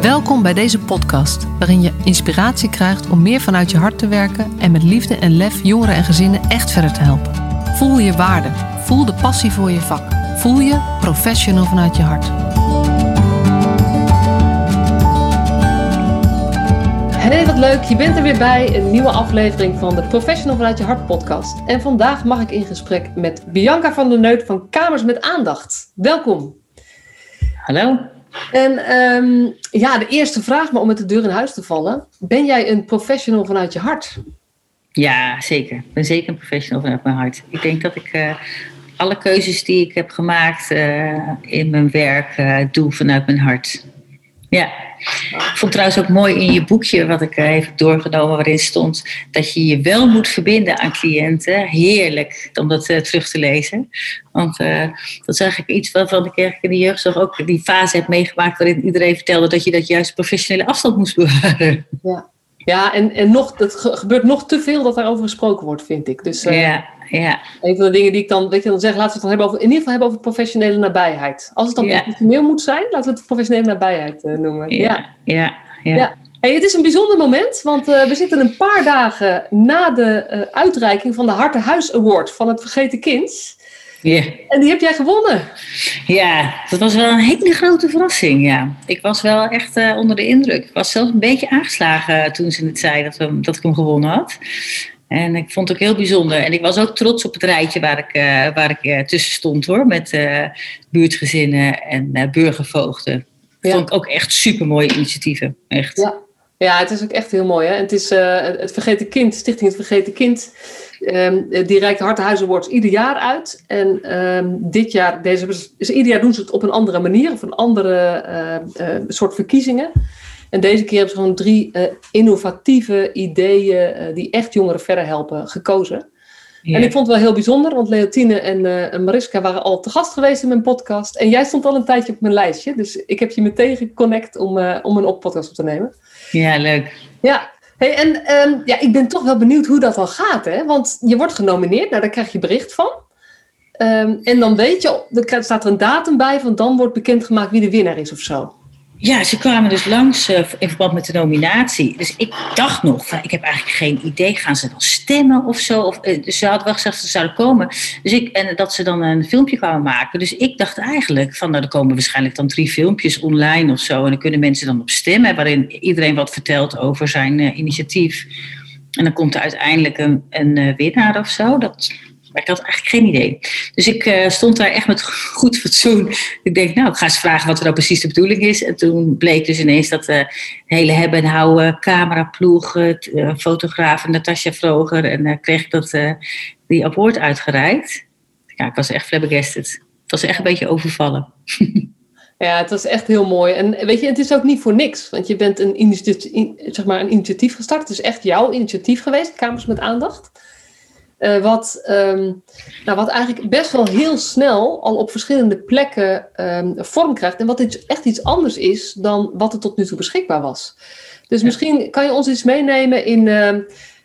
Welkom bij deze podcast, waarin je inspiratie krijgt om meer vanuit je hart te werken en met liefde en lef jongeren en gezinnen echt verder te helpen. Voel je waarde, voel de passie voor je vak, voel je professional vanuit je hart. Hey, wat leuk. Je bent er weer bij. Een nieuwe aflevering van de Professional vanuit je hart podcast. En vandaag mag ik in gesprek met Bianca van der Neut van Kamers met Aandacht. Welkom. Hallo. En ehm, ja, de eerste vraag, maar om met de deur in huis te vallen. Ben jij een professional vanuit je hart? Ja, zeker. Ik ben zeker een professional vanuit mijn hart. Ik denk dat ik uh, alle keuzes die ik heb gemaakt uh, in mijn werk uh, doe vanuit mijn hart. Ja. Ik vond trouwens ook mooi in je boekje, wat ik even doorgenomen, waarin stond dat je je wel moet verbinden aan cliënten. Heerlijk om dat uh, terug te lezen. Want uh, dat is eigenlijk iets waarvan ik eigenlijk in de jeugdzorg ook die fase heb meegemaakt waarin iedereen vertelde dat je dat juist professionele afstand moest bewaren. Ja, ja en, en nog, het gebeurt nog te veel dat daarover gesproken wordt, vind ik. Dus, uh, ja, ja. Een van de dingen die ik dan, weet je, dan zeg, laten we het dan hebben over, in ieder geval hebben over professionele nabijheid. Als het dan ja. professioneel moet zijn, laten we het professionele nabijheid uh, noemen. Ja, ja, ja. ja. Hey, het is een bijzonder moment, want uh, we zitten een paar dagen na de uh, uitreiking van de Hartenhuis Award van het Vergeten Kind. Ja. En die heb jij gewonnen. Ja, dat was wel een hele grote verrassing. Ja. Ik was wel echt uh, onder de indruk. Ik was zelfs een beetje aangeslagen toen ze het zei dat, we, dat ik hem gewonnen had. En ik vond het ook heel bijzonder. En ik was ook trots op het rijtje waar ik, uh, waar ik uh, tussen stond hoor. Met uh, buurtgezinnen en burgervoogden. Ja. Vond ik ook echt super mooie initiatieven. Echt. Ja. ja, het is ook echt heel mooi. Hè? Het is het Vergeten Kind, Stichting Het Vergeten Kind. Um, die reikt Hartenhuis Awards ieder jaar uit. En um, dit jaar, deze, dus ieder jaar doen ze het op een andere manier. Of een andere soort verkiezingen. En deze keer hebben ze gewoon drie uh, innovatieve ideeën uh, die echt jongeren verder helpen gekozen. Ja. En ik vond het wel heel bijzonder, want Leontine en, uh, en Mariska waren al te gast geweest in mijn podcast. En jij stond al een tijdje op mijn lijstje. Dus ik heb je meteen geconnect om, om een op podcast op te nemen. Ja, leuk. Ja, hey, en um, ja, ik ben toch wel benieuwd hoe dat dan gaat. Hè? Want je wordt genomineerd, nou daar krijg je bericht van. Um, en dan weet je, er staat er een datum bij, van dan wordt bekendgemaakt wie de winnaar is of zo. Ja, ze kwamen dus langs uh, in verband met de nominatie. Dus ik dacht nog, ik heb eigenlijk geen idee, gaan ze dan stemmen of zo? Of, uh, dus ze hadden wel gezegd dat ze zouden komen. Dus ik, en dat ze dan een filmpje kwamen maken. Dus ik dacht eigenlijk van, nou, er komen waarschijnlijk dan drie filmpjes online of zo. En dan kunnen mensen dan op stemmen, waarin iedereen wat vertelt over zijn uh, initiatief. En dan komt er uiteindelijk een, een winnaar of zo. Dat, maar ik had eigenlijk geen idee. Dus ik uh, stond daar echt met goed fatsoen. Ik denk, nou, ik ga eens vragen wat er nou precies de bedoeling is. En toen bleek dus ineens dat de uh, hele hebben en houden, cameraploeg, uh, fotograaf Natasja Vroger. En dan kreeg ik dat, die award uitgereikt. Ja, ik was echt flabbergasted. Het was echt een beetje overvallen. Ja, het was echt heel mooi. En weet je, het is ook niet voor niks. Want je bent een initiatief, zeg maar een initiatief gestart. Het is echt jouw initiatief geweest, Kamers met Aandacht. Uh, wat, um, nou, wat eigenlijk best wel heel snel al op verschillende plekken um, vorm krijgt. En wat iets, echt iets anders is dan wat er tot nu toe beschikbaar was. Dus ja. misschien kan je ons iets meenemen in, uh, uh,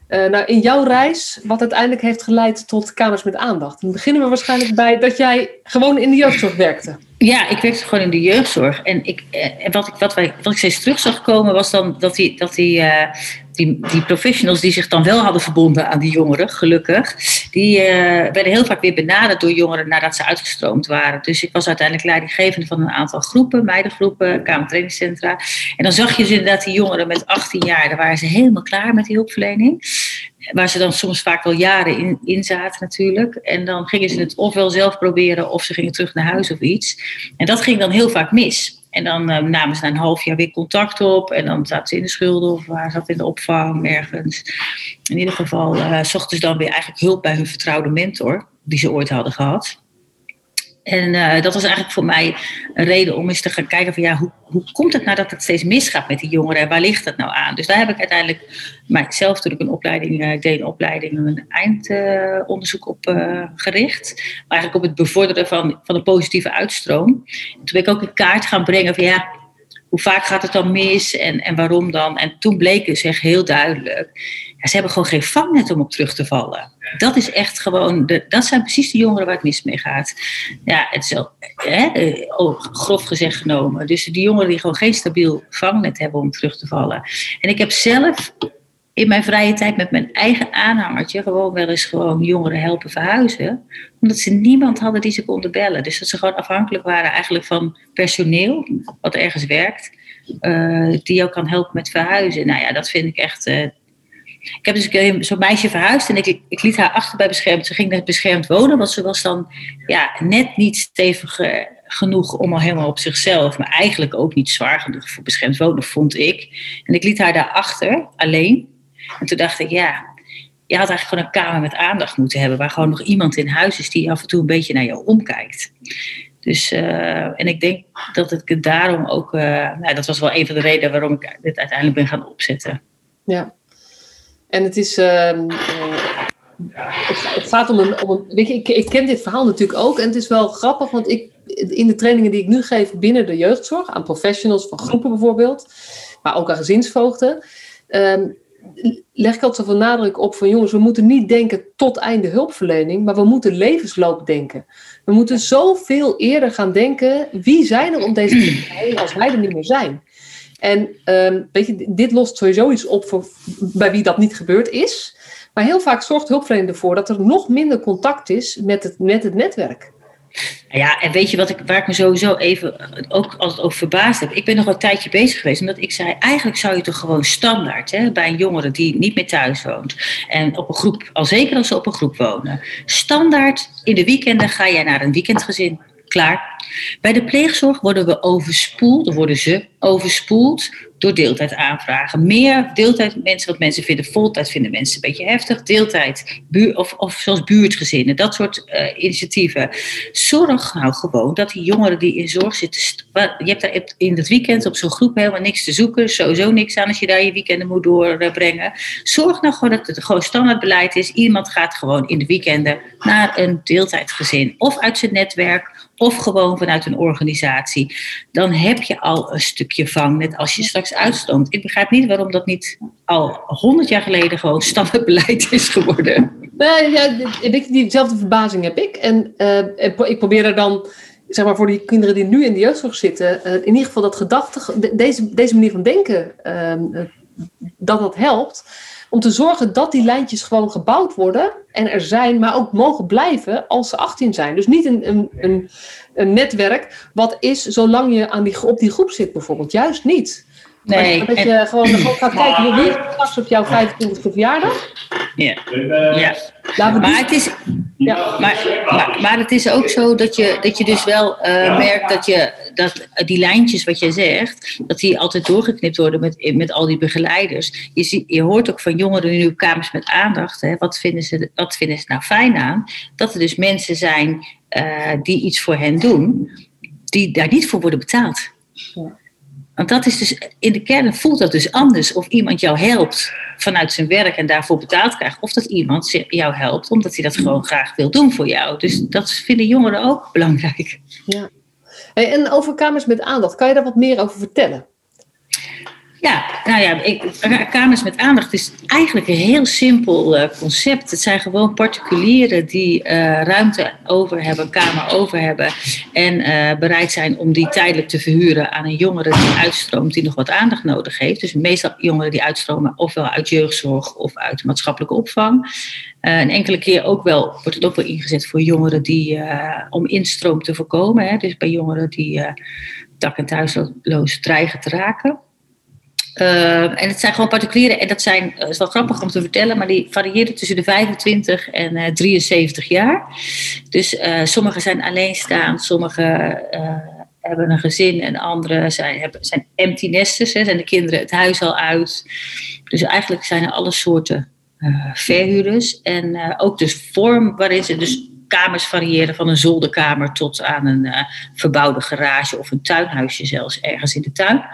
nou, in jouw reis, wat uiteindelijk heeft geleid tot Kamers met Aandacht. Dan beginnen we waarschijnlijk bij dat jij gewoon in de jeugdzorg werkte. Ja, ik werkte gewoon in de jeugdzorg. En, ik, en wat, ik, wat, wij, wat ik steeds terug zag komen was dan dat die, dat die, uh, die, professionals die zich dan wel hadden verbonden aan die jongeren, gelukkig, die uh, werden heel vaak weer benaderd door jongeren nadat ze uitgestroomd waren. Dus ik was uiteindelijk leidinggevende van een aantal groepen, meidengroepen, kamertrainingscentra. En dan zag je dus inderdaad die jongeren met 18 jaar, daar waren ze helemaal klaar met die hulpverlening. Waar ze dan soms vaak wel jaren in, in zaten natuurlijk. En dan gingen ze het ofwel zelf proberen of ze gingen terug naar huis of iets. En dat ging dan heel vaak mis. En dan uh, namen ze na een half jaar weer contact op. En dan zaten ze in de schulden of waren ze in de opvang ergens. In ieder geval uh, zochten ze dan weer eigenlijk hulp bij hun vertrouwde mentor. Die ze ooit hadden gehad. En uh, dat was eigenlijk voor mij een reden om eens te gaan kijken van ja, hoe, hoe komt het nou dat het steeds misgaat met die jongeren en waar ligt dat nou aan? Dus daar heb ik uiteindelijk mijzelf toen ik een opleiding uh, deed, een opleiding, een eindonderzoek uh, op gericht. Maar eigenlijk op het bevorderen van, van een positieve uitstroom. En toen ben ik ook in kaart gaan brengen van ja, hoe vaak gaat het dan mis en, en waarom dan? En toen bleek dus echt heel duidelijk, ze hebben gewoon geen vangnet om op terug te vallen. Dat is echt gewoon, de, dat zijn precies de jongeren waar het mis mee gaat. Ja, het is hè, oh, grof gezegd genomen. Dus die jongeren die gewoon geen stabiel vangnet hebben om terug te vallen. En ik heb zelf in mijn vrije tijd met mijn eigen aanhangertje gewoon wel eens gewoon jongeren helpen verhuizen. Omdat ze niemand hadden die ze konden bellen. Dus dat ze gewoon afhankelijk waren eigenlijk van personeel, wat ergens werkt, uh, die jou kan helpen met verhuizen. Nou ja, dat vind ik echt. Uh, ik heb dus zo'n meisje verhuisd en ik, ik, liet haar achter bij beschermd. Ze ging net beschermd wonen, want ze was dan ja, net niet stevig uh, genoeg om al helemaal op zichzelf, maar eigenlijk ook niet zwaar genoeg voor beschermd wonen, vond ik. En ik liet haar daar achter, alleen. En toen dacht ik, ja, je had eigenlijk gewoon een kamer met aandacht moeten hebben, waar gewoon nog iemand in huis is die af en toe een beetje naar jou omkijkt. Dus, uh, en ik denk dat ik daarom ook, uh, nou, dat was wel een van de redenen waarom ik dit uiteindelijk ben gaan opzetten. Ja, en het is, uh, het, gaat om een, om weet je, ik, ik ken dit verhaal natuurlijk ook en het is wel grappig, want ik, in de trainingen die ik nu geef binnen de jeugdzorg, aan professionals van groepen bijvoorbeeld, maar ook aan gezinsvoogden, um, leg ik altijd zoveel nadruk op van jongens, we moeten niet denken tot einde hulpverlening, maar we moeten levensloop denken. We moeten zoveel eerder gaan denken, wie zijn er om deze heen als wij er niet meer zijn? En um, weet je, dit lost sowieso iets op voor, bij wie dat niet gebeurd is. Maar heel vaak zorgt hulpverlening ervoor dat er nog minder contact is met het, met het netwerk. Ja, en weet je wat ik, waar ik me sowieso even ook altijd over verbaasd heb? Ik ben nog een tijdje bezig geweest, omdat ik zei: eigenlijk zou je toch gewoon standaard hè, bij een jongere die niet meer thuis woont en op een groep, al zeker als ze op een groep wonen, standaard in de weekenden ga jij naar een weekendgezin. Klaar. Bij de pleegzorg worden we overspoeld, worden ze overspoeld door deeltijd aanvragen. Meer deeltijd mensen, wat mensen vinden voltijd, vinden mensen een beetje heftig. Deeltijd, buur, of, of zoals buurtgezinnen, dat soort uh, initiatieven. Zorg nou gewoon dat die jongeren die in zorg zitten, je hebt daar in het weekend op zo'n groep helemaal niks te zoeken, sowieso niks aan als je daar je weekenden moet doorbrengen. Zorg nou gewoon dat het gewoon standaardbeleid is. Iemand gaat gewoon in de weekenden naar een deeltijdgezin of uit zijn netwerk of gewoon vanuit een organisatie, dan heb je al een stukje vangnet als je straks uitstroomt. Ik begrijp niet waarom dat niet al honderd jaar geleden gewoon standaardbeleid is geworden. Nee, ja, diezelfde verbazing heb ik. En uh, ik probeer er dan, zeg maar, voor die kinderen die nu in de jeugdzorg zitten, uh, in ieder geval dat gedachte, deze, deze manier van denken, uh, dat dat helpt om te zorgen dat die lijntjes gewoon gebouwd worden en er zijn, maar ook mogen blijven als ze 18 zijn. Dus niet een, een, een, een netwerk wat is zolang je aan die, op die groep zit bijvoorbeeld. Juist niet. Nee. Maar dat je gewoon, gewoon gaat kijken, wie straks op jouw 25e verjaardag? Ja. ja. Maar, het is, ja. Maar, maar, maar, het is ook zo dat je, dat je dus wel uh, merkt dat, je, dat die lijntjes wat je zegt, dat die altijd doorgeknipt worden met, met al die begeleiders. Je, zie, je hoort ook van jongeren nu op kamers met aandacht, hè, wat, vinden ze, wat vinden ze nou fijn aan? Dat er dus mensen zijn uh, die iets voor hen doen, die daar niet voor worden betaald. Ja. Want dat is dus, in de kern voelt dat dus anders of iemand jou helpt vanuit zijn werk en daarvoor betaald krijgt. Of dat iemand jou helpt omdat hij dat gewoon graag wil doen voor jou. Dus dat vinden jongeren ook belangrijk. Ja. En over kamers met aandacht, kan je daar wat meer over vertellen? Ja, nou ja, ik, kamers met aandacht is eigenlijk een heel simpel uh, concept. Het zijn gewoon particulieren die uh, ruimte over hebben, kamer over hebben en uh, bereid zijn om die tijdelijk te verhuren aan een jongere die uitstroomt, die nog wat aandacht nodig heeft. Dus meestal jongeren die uitstromen ofwel uit jeugdzorg of uit maatschappelijke opvang. een enkele keer ook wel, wordt het ook wel ingezet voor jongeren die, om instroom te voorkomen. Hè, dus bij jongeren die dak- en thuisloos dreigen te raken. Uh, en het zijn gewoon particulieren, en dat zijn, dat is wel grappig om te vertellen, maar die variëren tussen de 25 en uh, 73 jaar. Dus uh, sommigen zijn alleenstaand, sommigen hebben een gezin en anderen zijn, hebben, zijn empty nesters, hè, zijn de kinderen het huis al uit. Dus eigenlijk zijn er alle soorten verhuurders. En ook de vorm waarin ze dus kamers variëren van een zolderkamer tot aan een uh, verbouwde garage of een tuinhuisje zelfs ergens in de tuin.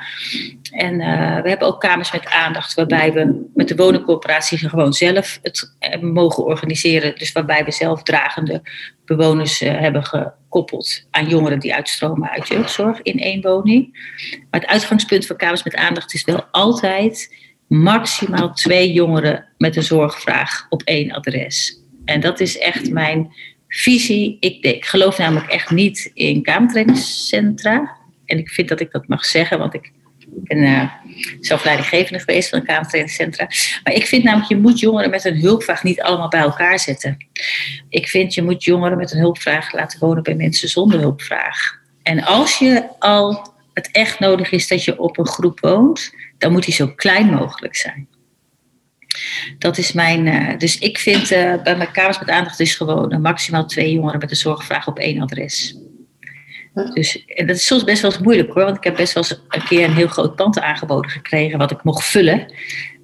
En uh, we hebben ook kamers met aandacht waarbij we met de woningcorporatie gewoon zelf het mogen organiseren. Dus waarbij we zelf dragende bewoners hebben gekoppeld aan jongeren die uitstromen uit jeugdzorg in één woning. Maar het uitgangspunt van kamers met aandacht is wel altijd maximaal twee jongeren met een zorgvraag op één adres. En dat is echt mijn visie. Ik, ik geloof namelijk echt niet in kamertrainingscentra. En ik vind dat ik dat mag zeggen, want ik ben uh, zelf leidinggevende geweest van een. Maar ik vind namelijk, je moet jongeren met een hulpvraag niet allemaal bij elkaar zetten. Ik vind, je moet jongeren met een hulpvraag laten wonen bij mensen zonder hulpvraag. En als je al het echt nodig is dat je op een groep woont, dan moet die zo klein mogelijk zijn. Dat is mijn. Uh, dus ik vind uh, bij mijn kamers met aandacht is gewoon maximaal twee jongeren met een zorgvraag op één adres. Dus, en dat is soms best wel eens moeilijk hoor, want ik heb best wel eens een keer een heel groot pand aangeboden gekregen wat ik mocht vullen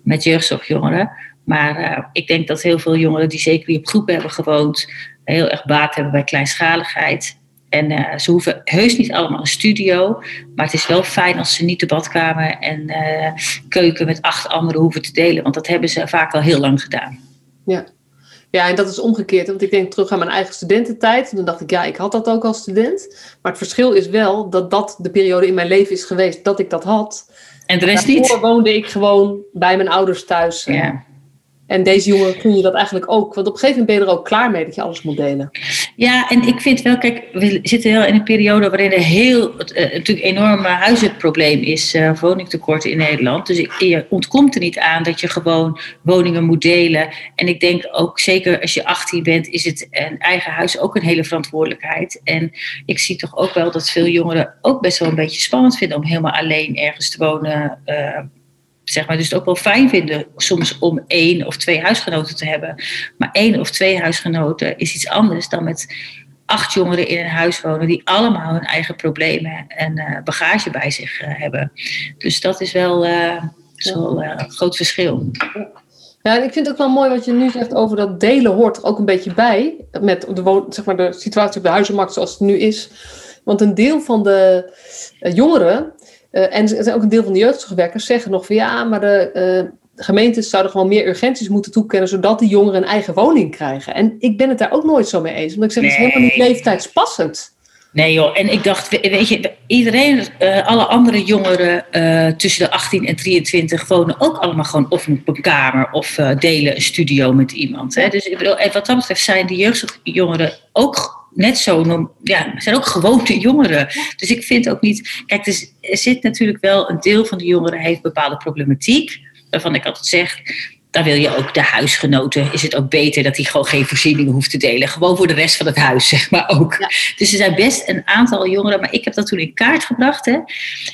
met jeugdzorgjongeren. Maar ik denk dat heel veel jongeren die zeker die op groepen hebben gewoond, heel erg baat hebben bij kleinschaligheid. En uh, ze hoeven heus niet allemaal een studio. Maar het is wel fijn als ze niet de badkamer en uh, keuken met acht anderen hoeven te delen. Want dat hebben ze vaak al heel lang gedaan. Ja. Ja, en dat is omgekeerd. Want ik denk terug aan mijn eigen studententijd. En dan dacht ik, ja, ik had dat ook als student. Maar het verschil is wel dat dat de periode in mijn leven is geweest dat ik dat had. En de rest niet? woonde ik gewoon bij mijn ouders thuis. Ja. En deze jongen kun je dat eigenlijk ook. Want op een gegeven moment ben je er ook klaar mee dat je alles moet delen. Ja, en ik vind wel, kijk, we zitten heel in een periode waarin er heel, uh, natuurlijk een enorm huizenprobleem is, uh, woningtekorten in Nederland. Dus je ontkomt er niet aan dat je gewoon woningen moet delen. En ik denk ook, zeker als je 18 bent, is het een eigen huis ook een hele verantwoordelijkheid. En ik zie toch ook wel dat veel jongeren ook best wel een beetje spannend vinden om helemaal alleen ergens te wonen. Uh, zeg maar, dus het ook wel fijn vinden soms om één of twee huisgenoten te hebben. Maar één of twee huisgenoten is iets anders dan met acht jongeren in een huis wonen die allemaal hun eigen problemen en uh, bagage bij zich uh, hebben. Dus dat is wel, uh, een groot verschil. Ja, en ik vind het ook wel mooi wat je nu zegt over dat delen hoort er ook een beetje bij. Met de, zeg maar, de situatie op de huizenmarkt zoals het nu is. Want een deel van de jongeren uh, en ook een deel van de jeugdzorgwerkers zeggen nog van ja, maar de uh, gemeentes zouden gewoon meer urgenties moeten toekennen, zodat die jongeren een eigen woning krijgen. En ik ben het daar ook nooit zo mee eens, omdat ik zeg, het is helemaal niet leeftijdspassend. Nee joh, en ik dacht, weet je, iedereen, uh, alle andere jongeren uh, tussen de 18 en 23 wonen ook allemaal gewoon of op een kamer of uh, delen een studio met iemand. Hè? Dus ik bedoel, wat dat betreft zijn de jeugdjongeren ook net zo, ja, zijn ook gewone jongeren. Dus ik vind ook niet, kijk, er zit natuurlijk wel een deel van de jongeren heeft bepaalde problematiek, waarvan ik altijd zeg, dan wil je ook de huisgenoten, is het ook beter dat die gewoon geen voorzieningen hoeft te delen. Gewoon voor de rest van het huis, zeg maar ook. Dus er zijn best een aantal jongeren, maar ik heb dat toen in kaart gebracht. Hè.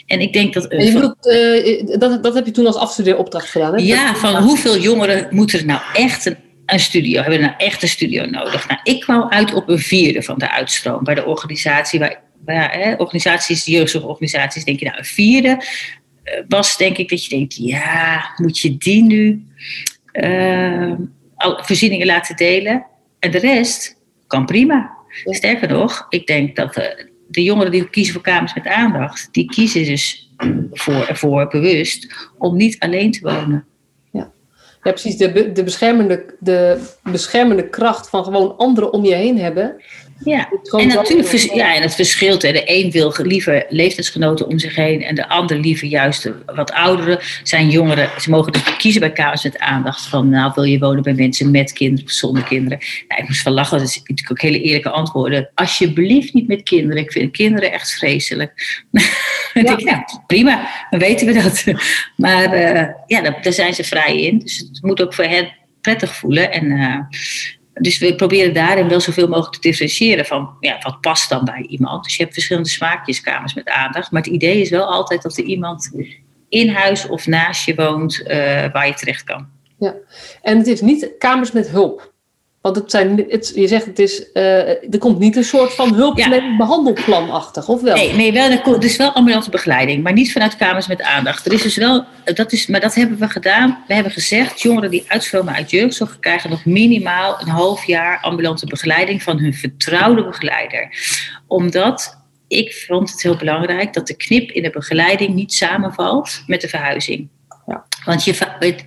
En ik denk dat... je bedoelt, uh, dat, dat heb je toen als afstudeeropdracht gedaan, hè? Ja, van hoeveel jongeren moeten er nou echt een een studio, hebben we een echte studio nodig. Nou, ik kwam uit op een vierde van de uitstroom bij de organisatie. Waar, waar hè, organisaties, jeugdzorgorganisaties, denk je nou een vierde. Uh, was denk ik dat je denkt, ja, moet je die nu uh, voorzieningen laten delen? En de rest kan prima. Sterker nog, ik denk dat de, eh, de jongeren die kiezen voor kamers met aandacht, die kiezen dus voor, ervoor bewust om niet alleen te wonen. Ja, precies. De, de, beschermende, de beschermende kracht van gewoon anderen om je heen hebben. Ja, en natuurlijk ja, en het verschilt. Hè. De een wil liever leeftijdsgenoten om zich heen en de ander liever juist wat ouderen. Zijn jongeren, ze mogen dus kiezen bij kamers met aandacht van, nou wil je wonen bij mensen met kinderen of zonder kinderen. Nou, ik moest van lachen, dat is natuurlijk ook hele eerlijke antwoorden. Alsjeblieft niet met kinderen, ik vind kinderen echt vreselijk. Ja. denk, ja, prima, dan weten we dat. Maar uh, ja, daar, zijn ze vrij in. Dus het moet ook voor hen prettig voelen. En uh, dus we proberen daarin wel zoveel mogelijk te differentiëren van ja, wat past dan bij iemand. Dus je hebt verschillende smaakjeskamers met aandacht. Maar het idee is wel altijd dat er iemand in huis of naast je woont uh, waar je terecht kan. Ja, en het is niet kamers met hulp. Want het zijn, het, je zegt het is, uh, er komt niet een soort van hulpverlening behandelplanachtig, of wel? Nee, nee wel, er is wel ambulante begeleiding, maar niet vanuit kamers met aandacht. Er is dus wel, dat is, maar dat hebben we gedaan. We hebben gezegd, jongeren die uitstromen uit jeugdzorg krijgen nog minimaal een half jaar ambulante begeleiding van hun vertrouwde begeleider. Omdat ik vond het heel belangrijk dat de knip in de begeleiding niet samenvalt met de verhuizing. Want je,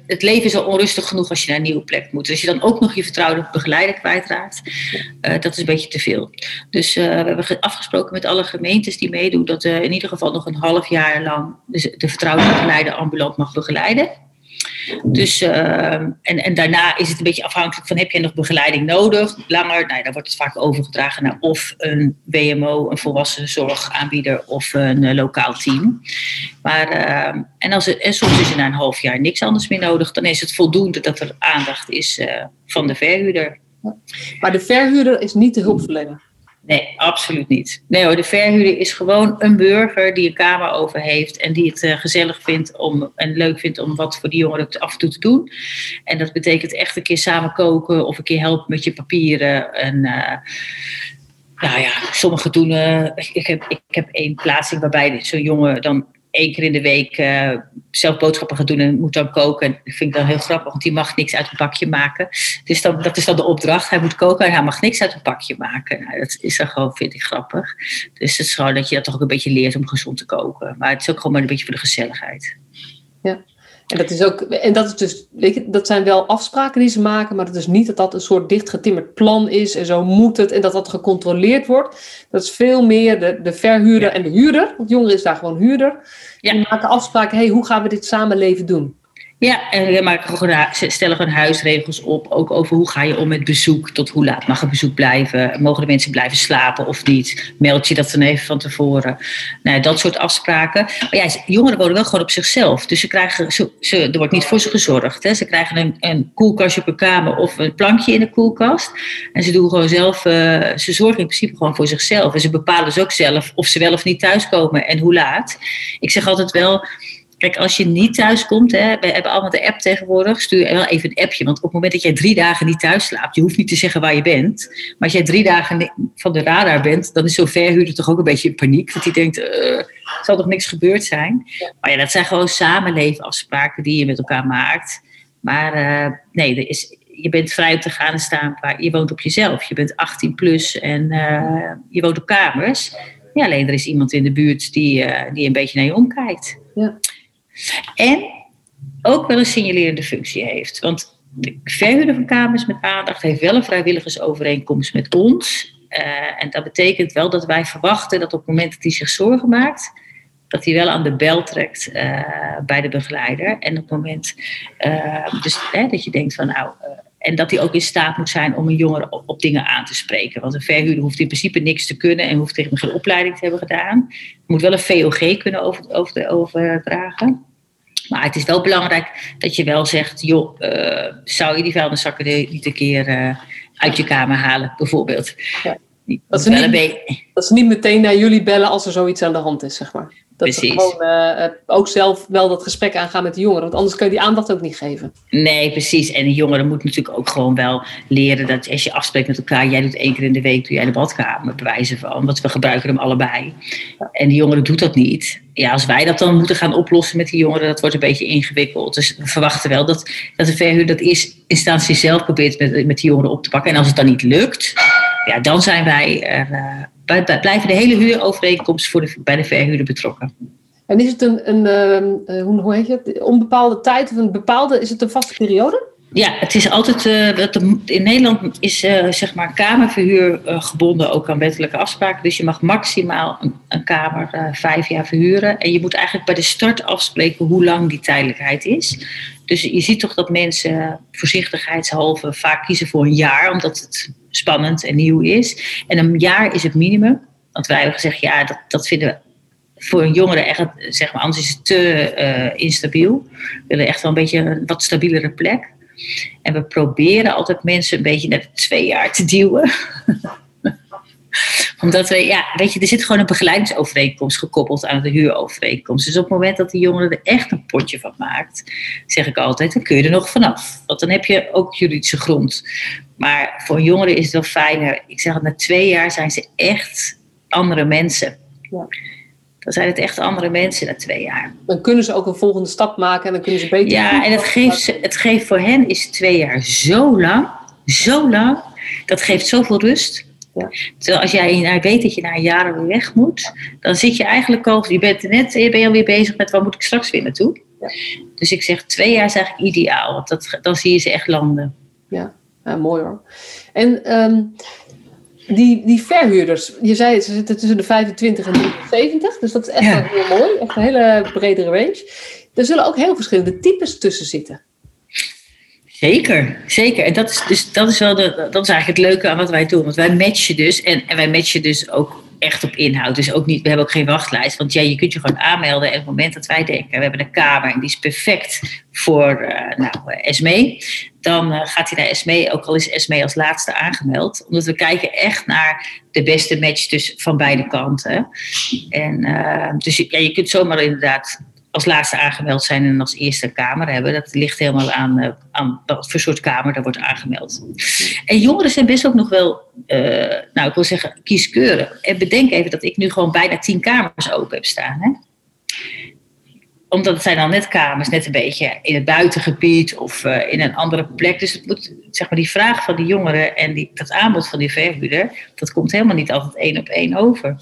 het, leven is al onrustig genoeg als je naar een nieuwe plek moet. Dus als je dan ook nog je vertrouwde begeleider kwijtraakt, uh, dat is een beetje te veel. Dus uh, we hebben afgesproken met alle gemeentes die meedoen dat uh, in ieder geval nog een half jaar lang de vertrouwde begeleider ambulant mag begeleiden. Dus, ehm, en, en daarna is het een beetje afhankelijk van heb jij nog begeleiding nodig? Langer, nou, dan wordt het vaak overgedragen naar of een WMO, een volwassenzorgaanbieder of een uh, lokaal team. Maar, ehm, en, als er, en soms is er na een half jaar niks anders meer nodig, dan is het voldoende dat er aandacht is uh, van de verhuurder. Maar de verhuurder is niet de hulpverlener? Nee, absoluut niet. Nee hoor, de verhuurder is gewoon een burger die een kamer over heeft en die het uh, gezellig vindt om, en leuk vindt om wat voor die jongeren af en toe te doen. En dat betekent echt een keer samen koken of een keer helpen met je papieren. En uh, nou ja, sommigen doen. Uh, ik, heb, ik heb één plaatsing waarbij zo'n jongen dan één keer in de week uh, zelf boodschappen gaat doen en moet dan koken. En dat vind ik dan heel grappig, want die mag niks uit een pakje maken. Dus dan, dat is dan de opdracht. Hij moet koken en hij mag niks uit een pakje maken. Nou, dat is dan gewoon, vind ik grappig. Dus het is gewoon dat je dat toch ook een beetje leert om gezond te koken. Maar het is ook gewoon maar een beetje voor de gezelligheid. Ja. En dat is ook, en dat is dus, weet je, dat zijn wel afspraken die ze maken, maar het is niet dat dat een soort dichtgetimmerd plan is en zo moet het en dat dat gecontroleerd wordt. Dat is veel meer de, de verhuurder en de huurder, want jongeren is daar gewoon huurder. Ja. Die maken afspraken, hey, hoe gaan we dit samenleven doen? Ja, en we stellen gewoon huisregels op. Ook over hoe ga je om met bezoek. Tot hoe laat mag een bezoek blijven. Mogen de mensen blijven slapen of niet? Meld je dat dan even van tevoren? Nou, dat soort afspraken. Maar ja, jongeren wonen wel gewoon op zichzelf. Dus ze krijgen, ze, er wordt niet voor ze gezorgd. Hè. Ze krijgen een, een koelkastje op een kamer of een plankje in de koelkast. En ze doen gewoon zelf, uh, ze zorgen in principe gewoon voor zichzelf. En ze bepalen dus ook zelf of ze wel of niet thuiskomen en hoe laat. Ik zeg altijd wel Kijk, als je niet thuis komt, hè, we hebben allemaal de app tegenwoordig, stuur wel even een appje. Want op het moment dat jij drie dagen niet thuis slaapt, je hoeft niet te zeggen waar je bent. Maar als jij drie dagen van de radar bent, dan is zo'n verhuurder toch ook een beetje in paniek. Want die denkt, uh, zal toch niks gebeurd zijn? Maar ja, dat zijn gewoon samenlevenafspraken die je met elkaar maakt. Maar uh, nee, er is, je bent vrij op te gaan en staan. Waar, je woont op jezelf. Je bent 18 plus en uh, je woont op kamers. Ja, alleen er is iemand in de buurt die, die een beetje naar je omkijkt. Ja. En ook wel een signalerende functie heeft. Want de verhuurder van kamers met aandacht heeft wel een vrijwilligersovereenkomst met ons. Uh, en dat betekent wel dat wij verwachten dat op het moment dat hij zich zorgen maakt, dat hij wel aan de bel trekt uh, bij de begeleider. En op het moment uh, dus, hè, dat je denkt van nou. En dat hij ook in staat moet zijn om een jongere op, dingen aan te spreken. Want een verhuurder hoeft in principe niks te kunnen en hoeft tegen geen opleiding te hebben gedaan. Moet wel een VOG kunnen over, over, overdragen. Maar het is wel belangrijk dat je wel zegt, joh, uh, zou je die vuilniszakken niet een keer uh, uit je kamer halen, bijvoorbeeld. Ja. Dat, ze niet, dat ze niet meteen naar jullie bellen als er zoiets aan de hand is, zeg maar. Dat Precies. ze gewoon uh, ook zelf wel dat gesprek aangaan met de jongeren. Want anders kun je die aandacht ook niet geven. Nee, precies. En de jongeren moet natuurlijk ook gewoon wel leren dat als je afspreekt met elkaar, jij doet één keer in de week, doe jij de badkamer, bewijzen van. Want we gebruiken hem allebei. En de jongeren doet dat niet. Ja, als wij dat dan moeten gaan oplossen met die jongeren, dat wordt een beetje ingewikkeld. Dus we verwachten wel dat, dat de verhuur dat is instantie zelf probeert met, met die jongeren op te pakken. En als het dan niet lukt, ja, dan zijn wij er. Uh, blijven de hele huurovereenkomst voor de, bij de verhuurder betrokken. En is het een, een uh, hoe, hoe heet het, onbepaalde tijd of een bepaalde, is het een vaste periode? Ja, het is altijd, uh, in Nederland is uh, zeg maar kamerverhuur uh, gebonden ook aan wettelijke afspraken. Dus je mag maximaal een, een kamer vijf jaar verhuren. En je moet eigenlijk bij de start afspreken hoe lang die tijdelijkheid is. Dus je ziet toch dat mensen voorzichtigheidshalve vaak kiezen voor een jaar, omdat het spannend en nieuw is. En een jaar is het minimum. Want wij hebben gezegd, ja, dat, dat vinden we voor een jongere echt, zeg maar, anders is het te uh, instabiel. We willen echt wel een beetje een wat stabielere plek. En we proberen altijd mensen een beetje naar twee jaar te duwen. Omdat we, ja, weet je, er zit gewoon een begeleidingsovereenkomst gekoppeld aan de huurovereenkomst. Dus op het moment dat die jongere er echt een potje van maakt, zeg ik altijd, dan kun je er nog vanaf. Want dan heb je ook juridische grond. Maar voor jongeren is het wel fijner. Ik zeg het, na twee jaar zijn ze echt andere mensen. Ja. Dan zijn het echt andere mensen na twee jaar. Dan kunnen ze ook een volgende stap maken en dan kunnen ze beter. Ja, en het geeft, het geeft voor hen is twee jaar zo lang, zo lang. Dat geeft zoveel rust. Ja. Terwijl als jij weet dat je na een jaar weer weg moet, dan zit je eigenlijk al, je bent net, je bent alweer bezig met waar moet ik straks weer naartoe. Ja. Dus ik zeg twee jaar is eigenlijk ideaal, want dat, dan zie je ze echt landen. Ja, ja mooi hoor. En ehm, die, die verhuurders, je zei ze zitten tussen de 25 en de 70, dus dat is echt heel mooi, echt een hele bredere range. Er zullen ook heel verschillende types tussen zitten. Zeker, zeker. En dat is, dus, dat is wel de, dat is eigenlijk het leuke aan wat wij doen. Want wij matchen dus, en, en wij matchen dus ook echt op inhoud. Dus ook niet, we hebben ook geen wachtlijst. Want ja, je kunt je gewoon aanmelden. En op het moment dat wij denken, we hebben een kamer en die is perfect voor uh, nou, SME. Dan uh, gaat hij naar SME, ook al is SME als laatste aangemeld. Omdat we kijken echt naar de beste match dus van beide kanten. En uh, dus ja, je kunt zomaar inderdaad als laatste aangemeld zijn en als eerste kamer hebben. Dat ligt helemaal aan, uh, aan wat voor soort kamer daar wordt aangemeld. En jongeren zijn best ook nog wel, uh, nou ik wil zeggen, kieskeurig. En bedenk even dat ik nu gewoon bijna tien kamers open heb staan. Hè? Omdat het zijn dan net kamers, net een beetje in het buitengebied of uh, in een andere plek. Dus het moet, zeg maar, die vraag van die jongeren en die, dat aanbod van die verhuurder, dat komt helemaal niet altijd één op één over.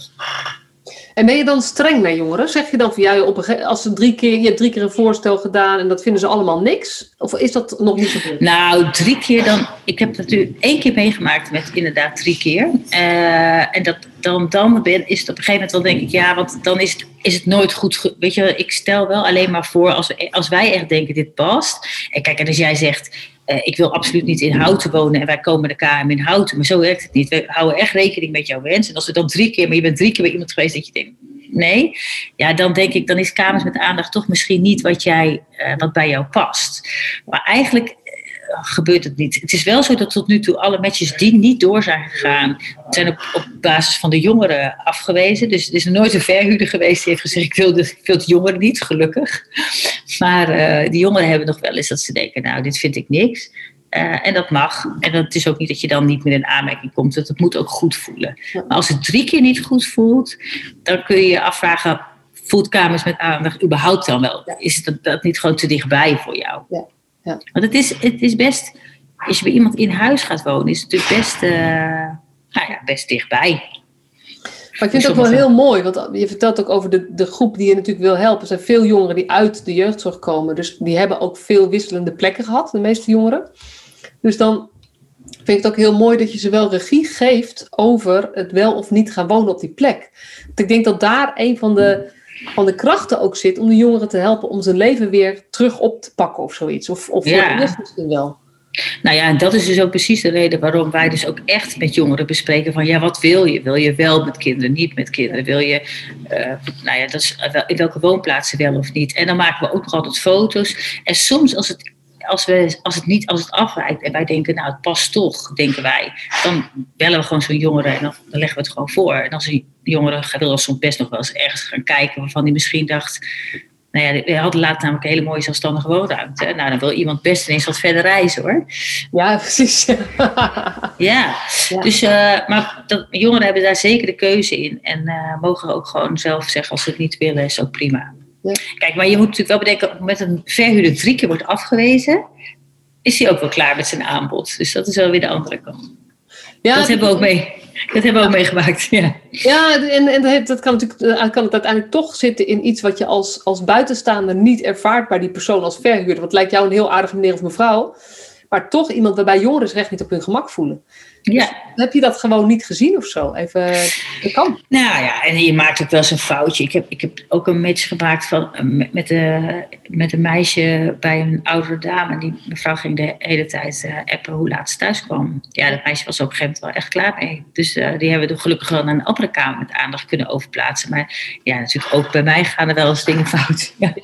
En ben je dan streng naar jongeren? Zeg je dan van ja, op een, als ze drie keer, je hebt drie keer een voorstel gedaan en dat vinden ze allemaal niks? Of is dat nog niet gebeurd? Nou, drie keer dan. Ik heb natuurlijk één keer meegemaakt met inderdaad drie keer. Uh, en dat, dan, dan is het op een gegeven moment wel denk ik, ja, want dan is het, is het nooit goed. Weet je, ik stel wel alleen maar voor als, als wij echt denken dit past. En kijk, en als jij zegt, uh, ik wil absoluut niet in Houten wonen en wij komen de KM in Houten, maar zo werkt het niet. We houden echt rekening met jouw wens. En als we dan drie keer, maar je bent drie keer bij iemand geweest dat je denkt, nee, ja, dan denk ik, dan is kamers met aandacht toch misschien niet wat, jij, uh, wat bij jou past. Maar eigenlijk gebeurt het niet. Het is wel zo dat tot nu toe alle matches die niet door zijn gegaan, zijn op, op basis van de jongeren afgewezen. Dus er is nooit een verhuurder geweest die heeft gezegd: ik wil de, ik wil de jongeren niet, gelukkig. Maar uh, die jongeren hebben nog wel eens dat ze denken: nou, dit vind ik niks. Uh, en dat mag. En dat is ook niet dat je dan niet meer in aanmerking komt. Het moet ook goed voelen. Maar als het drie keer niet goed voelt, dan kun je je afvragen: voelt kamers met aandacht überhaupt dan wel? Is dat, dat niet gewoon te dichtbij voor jou? Ja. Ja. Want het is, het is best, als je bij iemand in huis gaat wonen, is het natuurlijk best, uh, nou ja, best dichtbij. Maar ik vind het ook wel heel mooi, want je vertelt ook over de, de groep die je natuurlijk wil helpen. Er zijn veel jongeren die uit de jeugdzorg komen, dus die hebben ook veel wisselende plekken gehad, de meeste jongeren. Dus dan vind ik het ook heel mooi dat je ze wel regie geeft over het wel of niet gaan wonen op die plek. Want ik denk dat daar een van de van de krachten ook zit om de jongeren te helpen om zijn leven weer terug op te pakken of zoiets. Of, of voor ja. de misschien wel. Nou ja, en dat is dus ook precies de reden waarom wij dus ook echt met jongeren bespreken van ja, wat wil je? Wil je wel met kinderen, niet met kinderen? Wil je, uh, nou ja, dat is, in welke woonplaatsen wel of niet? En dan maken we ook nog altijd foto's. En soms als het als, we, als, het niet, als het afwijkt en wij denken, nou het past toch, denken wij, dan bellen we gewoon zo'n jongere en dan, dan, leggen we het gewoon voor. En als een jongere wil soms best nog wel eens ergens gaan kijken waarvan hij misschien dacht, nou ja, we hadden laatst namelijk een hele mooie zelfstandige woonruimte. Nou, dan wil iemand best ineens wat verder reizen hoor. Ja, precies. ja, dus, uh, maar dat, jongeren hebben daar zeker de keuze in en uh, mogen ook gewoon zelf zeggen als ze het niet willen, is ook prima. Ja. Kijk, maar je moet natuurlijk wel bedenken, met een verhuurder drie keer wordt afgewezen, is hij ook wel klaar met zijn aanbod. Dus dat is wel weer de andere kant. Ja, dat hebben we ook mee. Dat hebben we ook meegemaakt. Ja, ja en, en dat kan, natuurlijk, kan het uiteindelijk toch zitten in iets wat je als, als buitenstaander niet ervaart bij die persoon als verhuurder. Wat lijkt jou een heel aardige meneer of mevrouw, maar toch iemand waarbij jongeren zich echt niet op hun gemak voelen. Ja. Dus heb je dat gewoon niet gezien of zo? Even, dat kan. Nou ja, en je maakt ook wel eens een foutje. Ik heb, ik heb ook een match gemaakt van, eh, met, met, de, met een meisje bij een oudere dame. Die mevrouw ging de hele tijd uh, appen hoe laat ze thuis kwam. Ja, dat meisje was op een gegeven moment wel echt klaar mee. Dus uh, die hebben we gelukkig wel naar een andere kamer met aandacht kunnen overplaatsen. Maar ja, natuurlijk ook bij mij gaan er wel eens dingen fout. Ja.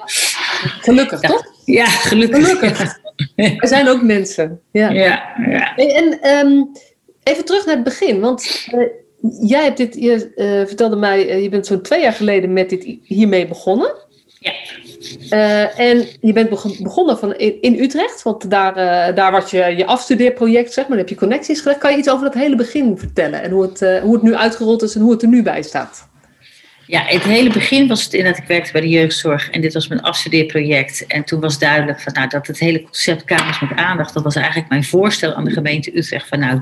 Gelukkig, toch? Ja, gelukkig. Gelukkig. We zijn ook mensen. Ja. ja, ja. En, en um, Even terug naar het begin, want uh, jij hebt dit, je uh, vertelde mij, je bent zo'n twee jaar geleden met dit hiermee begonnen. Ja. En je bent begonnen van in, in, Utrecht, want daar, daar was je je afstudeerproject, zeg maar, daar heb je connecties gelegd. Kan je iets over dat hele begin vertellen en hoe het, hoe het nu uitgerold is en hoe het er nu bij staat? Ja, het hele begin was het inderdaad, ik werkte bij de jeugdzorg en dit was mijn afstudeerproject. En toen was duidelijk van, nou, dat het hele concept Kamers met Aandacht, dat was eigenlijk mijn voorstel aan de gemeente Utrecht van, nou,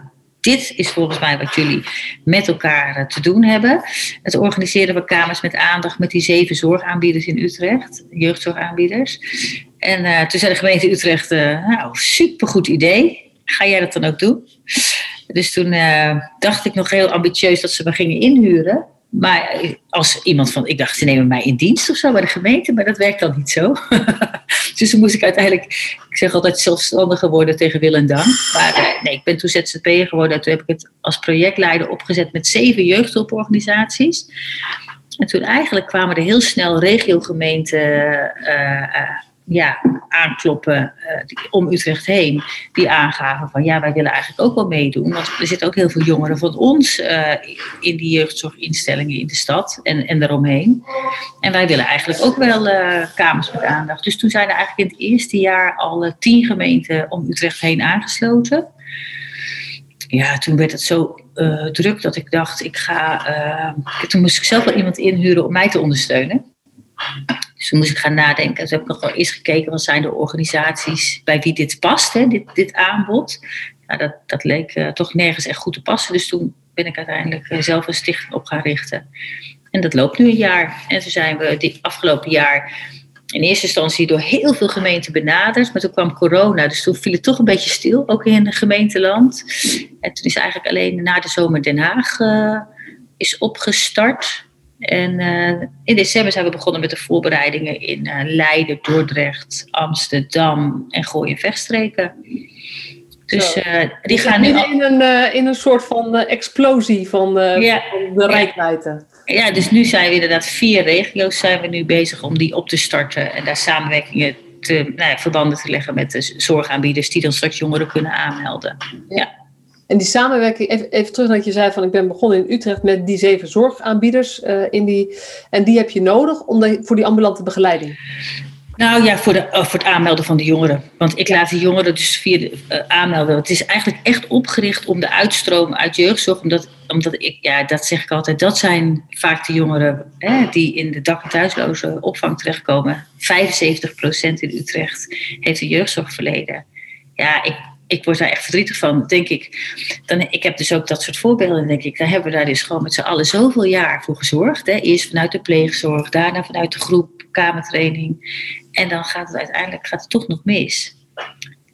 dit is volgens mij wat jullie met elkaar eh, te doen hebben. Het organiseren van kamers met aandacht met die zeven zorgaanbieders in Utrecht, jeugdzorgaanbieders. En uh, toen zei de gemeente Utrecht, uh, nou, supergoed idee. Ga jij dat dan ook doen? Dus toen dacht ik nog heel ambitieus dat ze me gingen inhuren. Maar als iemand van, ik dacht, ze nemen mij in dienst of zo bij de gemeente, maar dat werkt dan niet zo. dus toen moest ik uiteindelijk, ik zeg altijd zelfstandig geworden tegen wil en dank. Maar eh, nee, ik ben toen ZZP'er geworden en toen heb ik het als projectleider opgezet met zeven jeugdhulporganisaties. En toen eigenlijk kwamen er heel snel regiogemeenten uh, uh, ja, aankloppen uh, om Utrecht heen, die aangaven van ja, wij willen eigenlijk ook wel meedoen. Want er zitten ook heel veel jongeren van ons uh, in die jeugdzorginstellingen in de stad en, en daaromheen. En wij willen eigenlijk ook wel uh, kamers met aandacht. Dus toen zijn er eigenlijk in het eerste jaar al tien gemeenten om Utrecht heen aangesloten. Ja, toen werd het zo druk dat ik dacht, ik ga. toen moest ik zelf wel iemand inhuren om mij te ondersteunen. Dus toen moest ik gaan nadenken. Toen heb ik nog eens gekeken, wat zijn de organisaties bij wie dit past, hè, dit, dit aanbod. Dat, dat leek uh, toch nergens echt goed te passen. Dus toen ben ik uiteindelijk uh, zelf een stichting op gaan richten. En dat loopt nu een jaar. En toen zijn we dit afgelopen jaar in eerste instantie door heel veel gemeenten benaderd. Maar toen kwam corona, dus toen viel het toch een beetje stil, ook in het gemeenteland. En toen is eigenlijk alleen na de zomer Den Haag uh, is opgestart. En uh, in december zijn we begonnen met de voorbereidingen in uh, Leiden, Dordrecht, Amsterdam en Gooi en Vechtstreken. Dus uh, die gaan nu. In een, in een soort van explosie van, ja, van de rijkwijde. Ja. ja, dus nu zijn we inderdaad vier regio's zijn we nu bezig om die op te starten en daar samenwerkingen te, nou ja, verbanden te leggen met de zorgaanbieders die dan straks jongeren kunnen aanmelden. ja. En die samenwerking, even, even terug wat je zei van ik ben begonnen in Utrecht met die zeven zorgaanbieders. Uh, in die, en die heb je nodig om voor die ambulante begeleiding. Nou ja, voor, de, voor het aanmelden van de jongeren. Want ik laat de jongeren dus via de, uh, aanmelden. Het is eigenlijk echt opgericht om de uitstroom uit jeugdzorg. Omdat, omdat ik, ja, dat zeg ik altijd, dat zijn vaak de jongeren hè, die in de dak- en thuisloze opvang terechtkomen. 75% in Utrecht heeft een jeugdzorgverleden. Ja, ik, ik word daar echt verdrietig van, denk ik. Dan, ik heb dus ook dat soort voorbeelden, denk ik. Daar hebben we daar dus gewoon met z'n allen zoveel jaar voor gezorgd. Hè. Eerst vanuit de pleegzorg, daarna vanuit de groep, kamertraining. En dan gaat het uiteindelijk gaat het toch nog mis.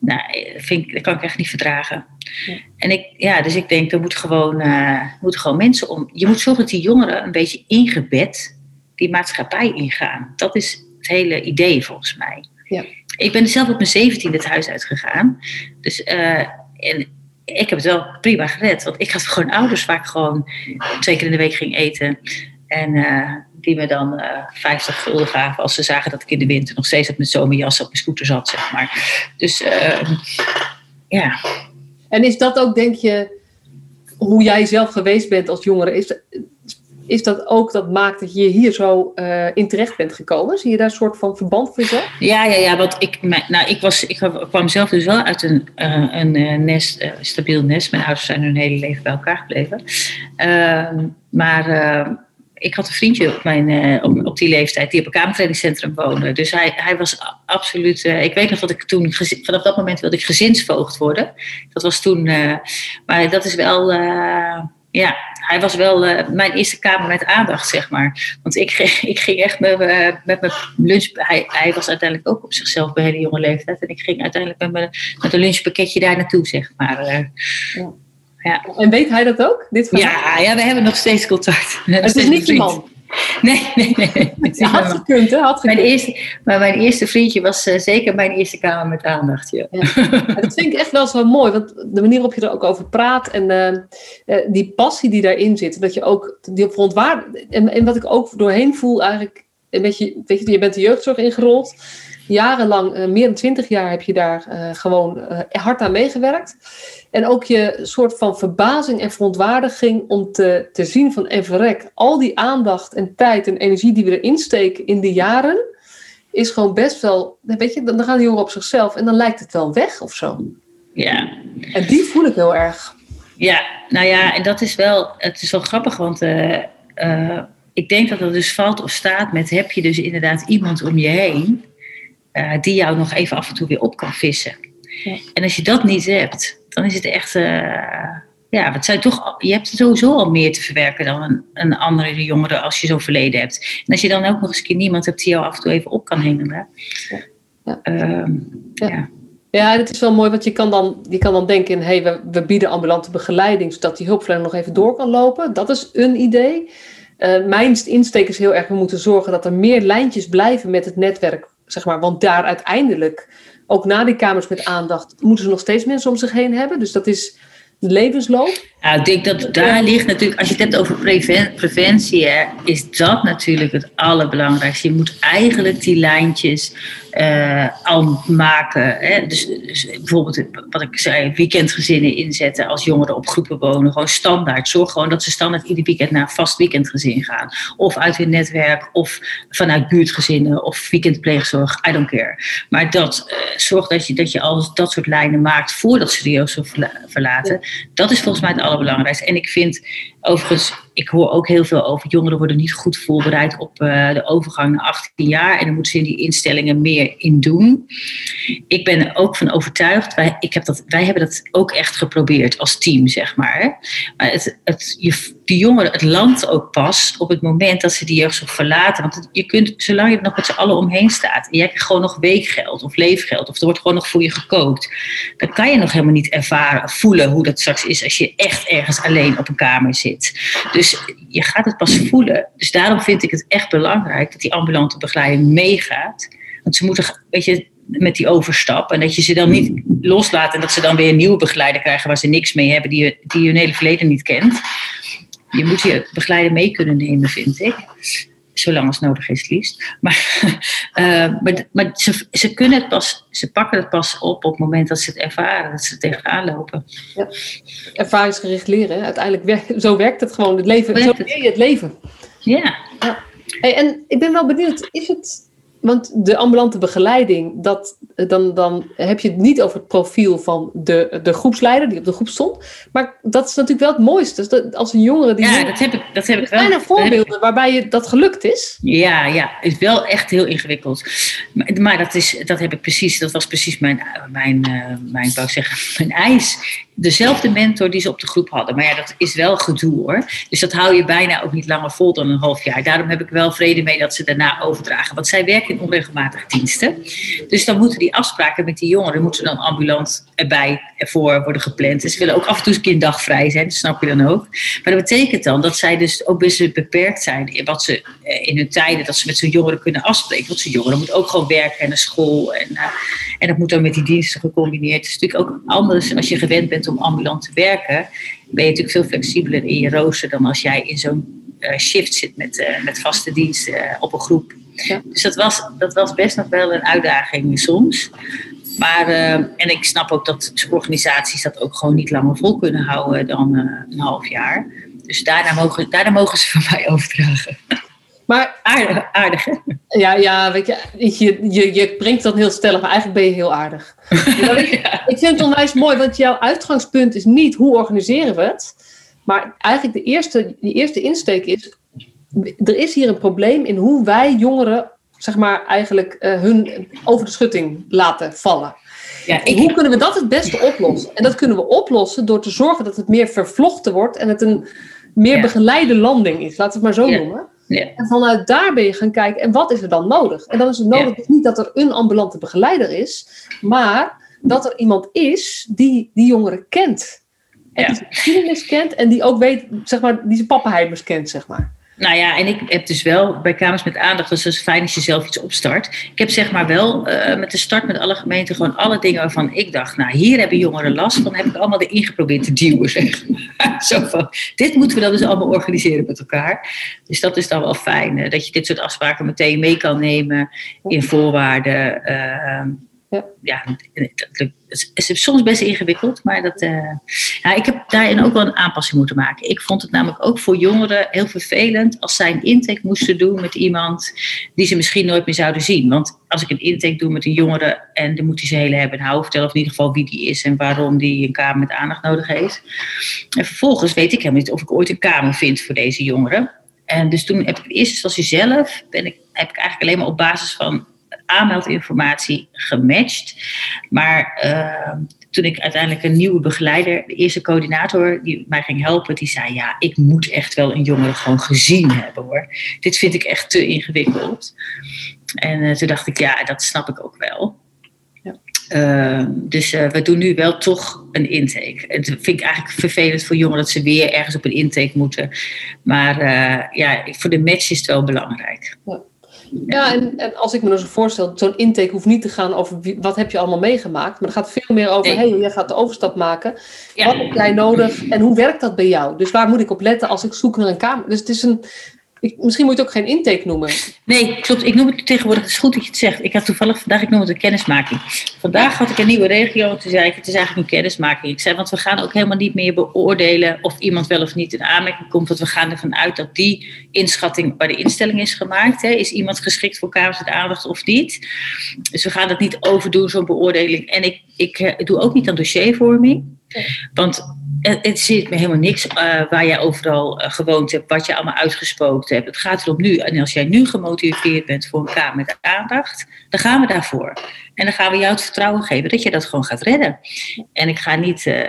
Nou, vind ik, dat kan ik echt niet verdragen. Ja. En ik, ja, dus ik denk, er moet gewoon, uh, moeten gewoon mensen om. Je moet zorgen dat die jongeren een beetje ingebed die maatschappij ingaan. Dat is het hele idee volgens mij. Ja. Ik ben zelf op mijn zeventiende het huis uitgegaan. Dus uh, en ik heb het wel prima gered. Want ik had gewoon ouders vaak gewoon twee keer in de week ging eten. En uh, die me dan uh, 50 gulden gaven als ze zagen dat ik in de winter nog steeds op mijn zomerjas op mijn scooter zat, zeg maar. Dus uh, ja. En is dat ook, denk je, hoe jij zelf geweest bent als jongere? Is, is dat ook dat maakt dat je hier zo uh, in terecht bent gekomen? Zie je daar een soort van verband voor jezelf? Ja, ja, ja. Want ik, nou, ik, was, ik kwam zelf dus wel uit een, uh, een uh, nest, stabiel nest. Mijn ouders zijn hun hele leven bij elkaar gebleven. Ehm, maar ik had een vriendje op, mijn, op, op, die leeftijd die op een kamertrainingscentrum woonde. Dus hij, hij was absoluut. ik weet nog dat ik toen, vanaf dat moment wilde ik gezinsvoogd worden. Dat was toen. maar dat is wel ja, hij was wel uh, mijn eerste kamer met aandacht, zeg maar. Want ik, ik ging echt met, uh, met mijn lunch... Hij, hij was uiteindelijk ook op zichzelf bij hele jonge leeftijd. En ik ging uiteindelijk met, mijn, met een lunchpakketje daar naartoe, zeg maar. Uh, ja. ja. En weet hij dat ook? Dit ja, ja, we hebben nog steeds contact. Het is niet je man? Nee, nee, nee. Had gekund, hè? Had gekund. Mijn eerste, maar mijn eerste vriendje was uh, zeker mijn eerste kamer met aandacht. Ja. ja. dat vind ik echt wel zo mooi, want de manier waarop je er ook over praat en uh, uh, die passie die daarin zit, dat je ook die verontwaardigt. En, en wat ik ook doorheen voel, eigenlijk, een beetje, weet je, je bent de jeugdzorg ingerold. Jarenlang, uh, meer dan twintig jaar, heb je daar uh, gewoon uh, hard aan meegewerkt. En ook je soort van verbazing en verontwaardiging om te, te zien van Everek, al die aandacht en tijd en energie die we erin steken in de jaren, is gewoon best wel, weet je, dan gaan die jongeren op zichzelf en dan lijkt het wel weg of zo. Ja. En die voel ik heel erg. Ja, nou ja, en dat is wel, het is wel grappig, want uh, uh, ik denk dat het dus valt of staat met heb je dus inderdaad iemand om je heen uh, die jou nog even af en toe weer op kan vissen. Ja. En als je dat niet hebt, dan is het echt, ja, het zijn toch, je hebt sowieso al meer te verwerken dan een, een andere jongere als je zo'n verleden hebt. En als je dan ook nog eens een keer niemand hebt die jou af en toe even op kan hengelen. Ja. ja. Ehm, ja. Ja, het is wel mooi, want je kan dan, je kan dan denken: hé, hey, we, we bieden ambulante begeleiding zodat die hulpverlener nog even door kan lopen. Dat is een idee. Uh, mijn insteek is heel erg: we moeten zorgen dat er meer lijntjes blijven met het netwerk, zeg maar. Want daar uiteindelijk, ook na die kamers met aandacht, moeten ze nog steeds mensen om zich heen hebben. Dus dat is de levensloop. Nou, ik denk dat daar ligt natuurlijk, als je het hebt over preven, preventie, hè, is dat natuurlijk het allerbelangrijkste. Je moet eigenlijk die lijntjes uh, al maken. Hè. Dus, dus, bijvoorbeeld, wat ik zei, weekendgezinnen inzetten als jongeren op groepen wonen. Gewoon standaard. Zorg gewoon dat ze standaard ieder weekend naar een vast weekendgezin gaan. Of uit hun netwerk, of vanuit buurtgezinnen, of weekendpleegzorg. I don't care. Maar dat, uh, zorg dat je, dat je al dat soort lijnen maakt voordat ze de verlaten. Dat is volgens mij het allerbelangrijkste. En ik vind overigens, ik hoor ook heel veel over jongeren worden niet goed voorbereid op uh, de overgang naar 18 jaar. En dan moeten ze in die instellingen meer in doen. Ik ben er ook van overtuigd. Wij, ik heb dat, wij hebben dat ook echt geprobeerd als team, zeg maar. Maar het, het, je, die jongeren, het landt ook pas op het moment dat ze die jeugdzorg verlaten. Want je kunt, zolang je er nog met z'n allen omheen staat. En jij krijgt gewoon nog weekgeld of leefgeld. Of er wordt gewoon nog voor je gekookt. Dan kan je nog helemaal niet ervaren, voelen hoe dat straks is als je echt ergens alleen op een kamer zit. Dus je gaat het pas voelen. Dus daarom vind ik het echt belangrijk dat die ambulante begeleiding meegaat. Want ze moeten, weet je, met die overstap. En dat je ze dan niet loslaat en dat ze dan weer een nieuwe begeleider krijgen waar ze niks mee hebben, die, die hun hele verleden niet kent. Je moet je begeleider mee kunnen nemen, vind ik. Zolang als nodig is, het liefst. Maar, uh, maar, maar ze, ze, kunnen het pas, ze pakken het pas op op het moment dat ze het ervaren, dat ze tegenaan lopen. Ja. Ervaringsgericht leren, uiteindelijk zo werkt het gewoon. Het leven, zo leer je het leven. Ja. ja. Hey, en ik ben wel benieuwd, is het want de ambulante begeleiding, dat, dan, dan heb je het niet over het profiel van de, de groepsleider die op de groep stond. Maar dat is natuurlijk wel het mooiste. Dus dat, als een jongere die. Ja, dat heb ik, dat heb ik wel. Kleine voorbeelden waarbij je, dat gelukt is. Ja, ja, het is wel echt heel ingewikkeld. Maar, maar, dat, is, dat heb ik precies, dat was precies mijn, mijn, uh, mijn, wou ik zeggen, mijn eis dezelfde mentor die ze op de groep hadden. Maar ja, dat is wel gedoe hoor. Dus dat hou je bijna ook niet langer vol dan een half jaar. Daarom heb ik wel vrede mee dat ze daarna overdragen. Want zij werken in onregelmatige diensten. Dus dan moeten die afspraken met die jongeren, moeten dan ambulant erbij ervoor worden gepland. Dus ze willen ook af en toe een keer een dag vrij zijn, dat snap je dan ook. Maar dat betekent dan dat zij dus ook best beperkt zijn in wat ze in hun tijden, dat ze met zo'n jongeren kunnen afspreken. Want zo'n jongeren moet ook gewoon werken en naar school. En, uh, en dat moet dan met die diensten gecombineerd. Het is natuurlijk ook anders als je gewend bent om ambulant te werken, ben je natuurlijk veel flexibeler in je rooster dan als jij in zo'n uh, shift zit met, uh, met vaste diensten op een groep. Ja. Dus dat was, dat was best nog wel een uitdaging soms. Maar, en ik snap ook dat organisaties dat ook gewoon niet langer vol kunnen houden dan een half jaar. Dus daarna mogen, daarna mogen ze van mij overdragen. Maar aardig, aardig hè? Ja, ja weet je, je, je, je brengt dat heel stellig, maar eigenlijk ben je heel aardig. ja, ik, vind het onwijs mooi, want jouw uitgangspunt is niet hoe organiseren we het. Maar eigenlijk de eerste, die eerste insteek is, er is hier een probleem in hoe wij jongeren, zeg maar, eigenlijk uh, hun over de schutting laten vallen. Ja, ik... Hoe kunnen we dat het beste oplossen? En dat kunnen we oplossen door te zorgen dat het meer vervlochten wordt en het een meer ja. begeleide landing is, laten we het maar zo ja. noemen. Ja. En vanuit daar ben je gaan kijken, en wat is er dan nodig? En dan is het nodig ja. dus niet dat er een ambulante begeleider is, maar dat er iemand is die die jongeren kent. En Ja. die zijn geschiedenis kent en die ook weet, zeg maar, die zijn pappenheimers kent, zeg maar. Nou ja, en ik heb dus wel bij Kamers met Aandacht, dus het is fijn als je zelf iets opstart. Ik heb zeg maar wel uh, met de start met alle gemeenten gewoon alle dingen waarvan ik dacht, nou hier hebben jongeren last van, heb ik allemaal erin geprobeerd te duwen, zeg maar. Zo van, dit moeten we dan dus allemaal organiseren met elkaar. Dus dat is dan wel fijn, uh, dat je dit soort afspraken meteen mee kan nemen in voorwaarden. Uh, ja, ja het is soms best ingewikkeld, maar dat, uh, ik heb daarin ook wel een aanpassing moeten maken. Ik vond het namelijk ook voor jongeren heel vervelend als zij een intake moesten doen met iemand die ze misschien nooit meer zouden zien. Want als ik een intake doe met een jongere en dan moet hij zijn hele hebben en houden vertellen, of in ieder geval wie die is en waarom die een kamer met aandacht nodig heeft. En vervolgens weet ik helemaal niet of ik ooit een kamer vind voor deze jongeren. En dus toen heb ik in eerste instantie zelf, ben ik, heb ik eigenlijk alleen maar op basis van aanmeldinformatie gematcht. Maar uh, toen ik uiteindelijk een nieuwe begeleider, de eerste coördinator die mij ging helpen, die zei: Ja, ik moet echt wel een jongere gewoon gezien hebben hoor. Dit vind ik echt te ingewikkeld. En uh, toen dacht ik: Ja, dat snap ik ook wel. Ja. Uh, dus uh, we doen nu wel toch een intake. Het vind ik eigenlijk vervelend voor jongeren dat ze weer ergens op een intake moeten. Maar ja, voor de match is het wel belangrijk. Ja. Ja, en, en, als ik me dan zo voorstel, zo'n intake hoeft niet te gaan over wie, wat heb je allemaal meegemaakt. Maar het gaat veel meer over, hé, hey, jij gaat de overstap maken. Wat heb jij nodig en hoe werkt dat bij jou? Dus waar moet ik op letten als ik zoek naar een kamer? Dus het is een, misschien moet je het ook geen intake noemen. Nee, klopt. Ik noem het tegenwoordig. Het is goed dat je het zegt. Ik had toevallig vandaag, ik noem het een kennismaking. Vandaag had ik een nieuwe regio. Toen zei ik, het is eigenlijk een kennismaking. Ik zei, want we gaan ook helemaal niet meer beoordelen of iemand wel of niet in aanmerking komt. Want we gaan ervan uit dat die inschatting bij de instelling is gemaakt. Hè. Is iemand geschikt voor met aandacht of niet? Dus we gaan dat niet overdoen, zo'n beoordeling. En ik, ik, ik eh, doe ook niet aan dossiervorming. Want het zit me helemaal niks uh, waar jij overal uh, gewoond hebt, wat je allemaal uitgesproken hebt. Het gaat erom nu. En als jij nu gemotiveerd bent voor een kamer met aandacht, dan gaan we daarvoor. En dan gaan we jou het vertrouwen geven dat je dat gewoon gaat redden. En ik ga niet, uh,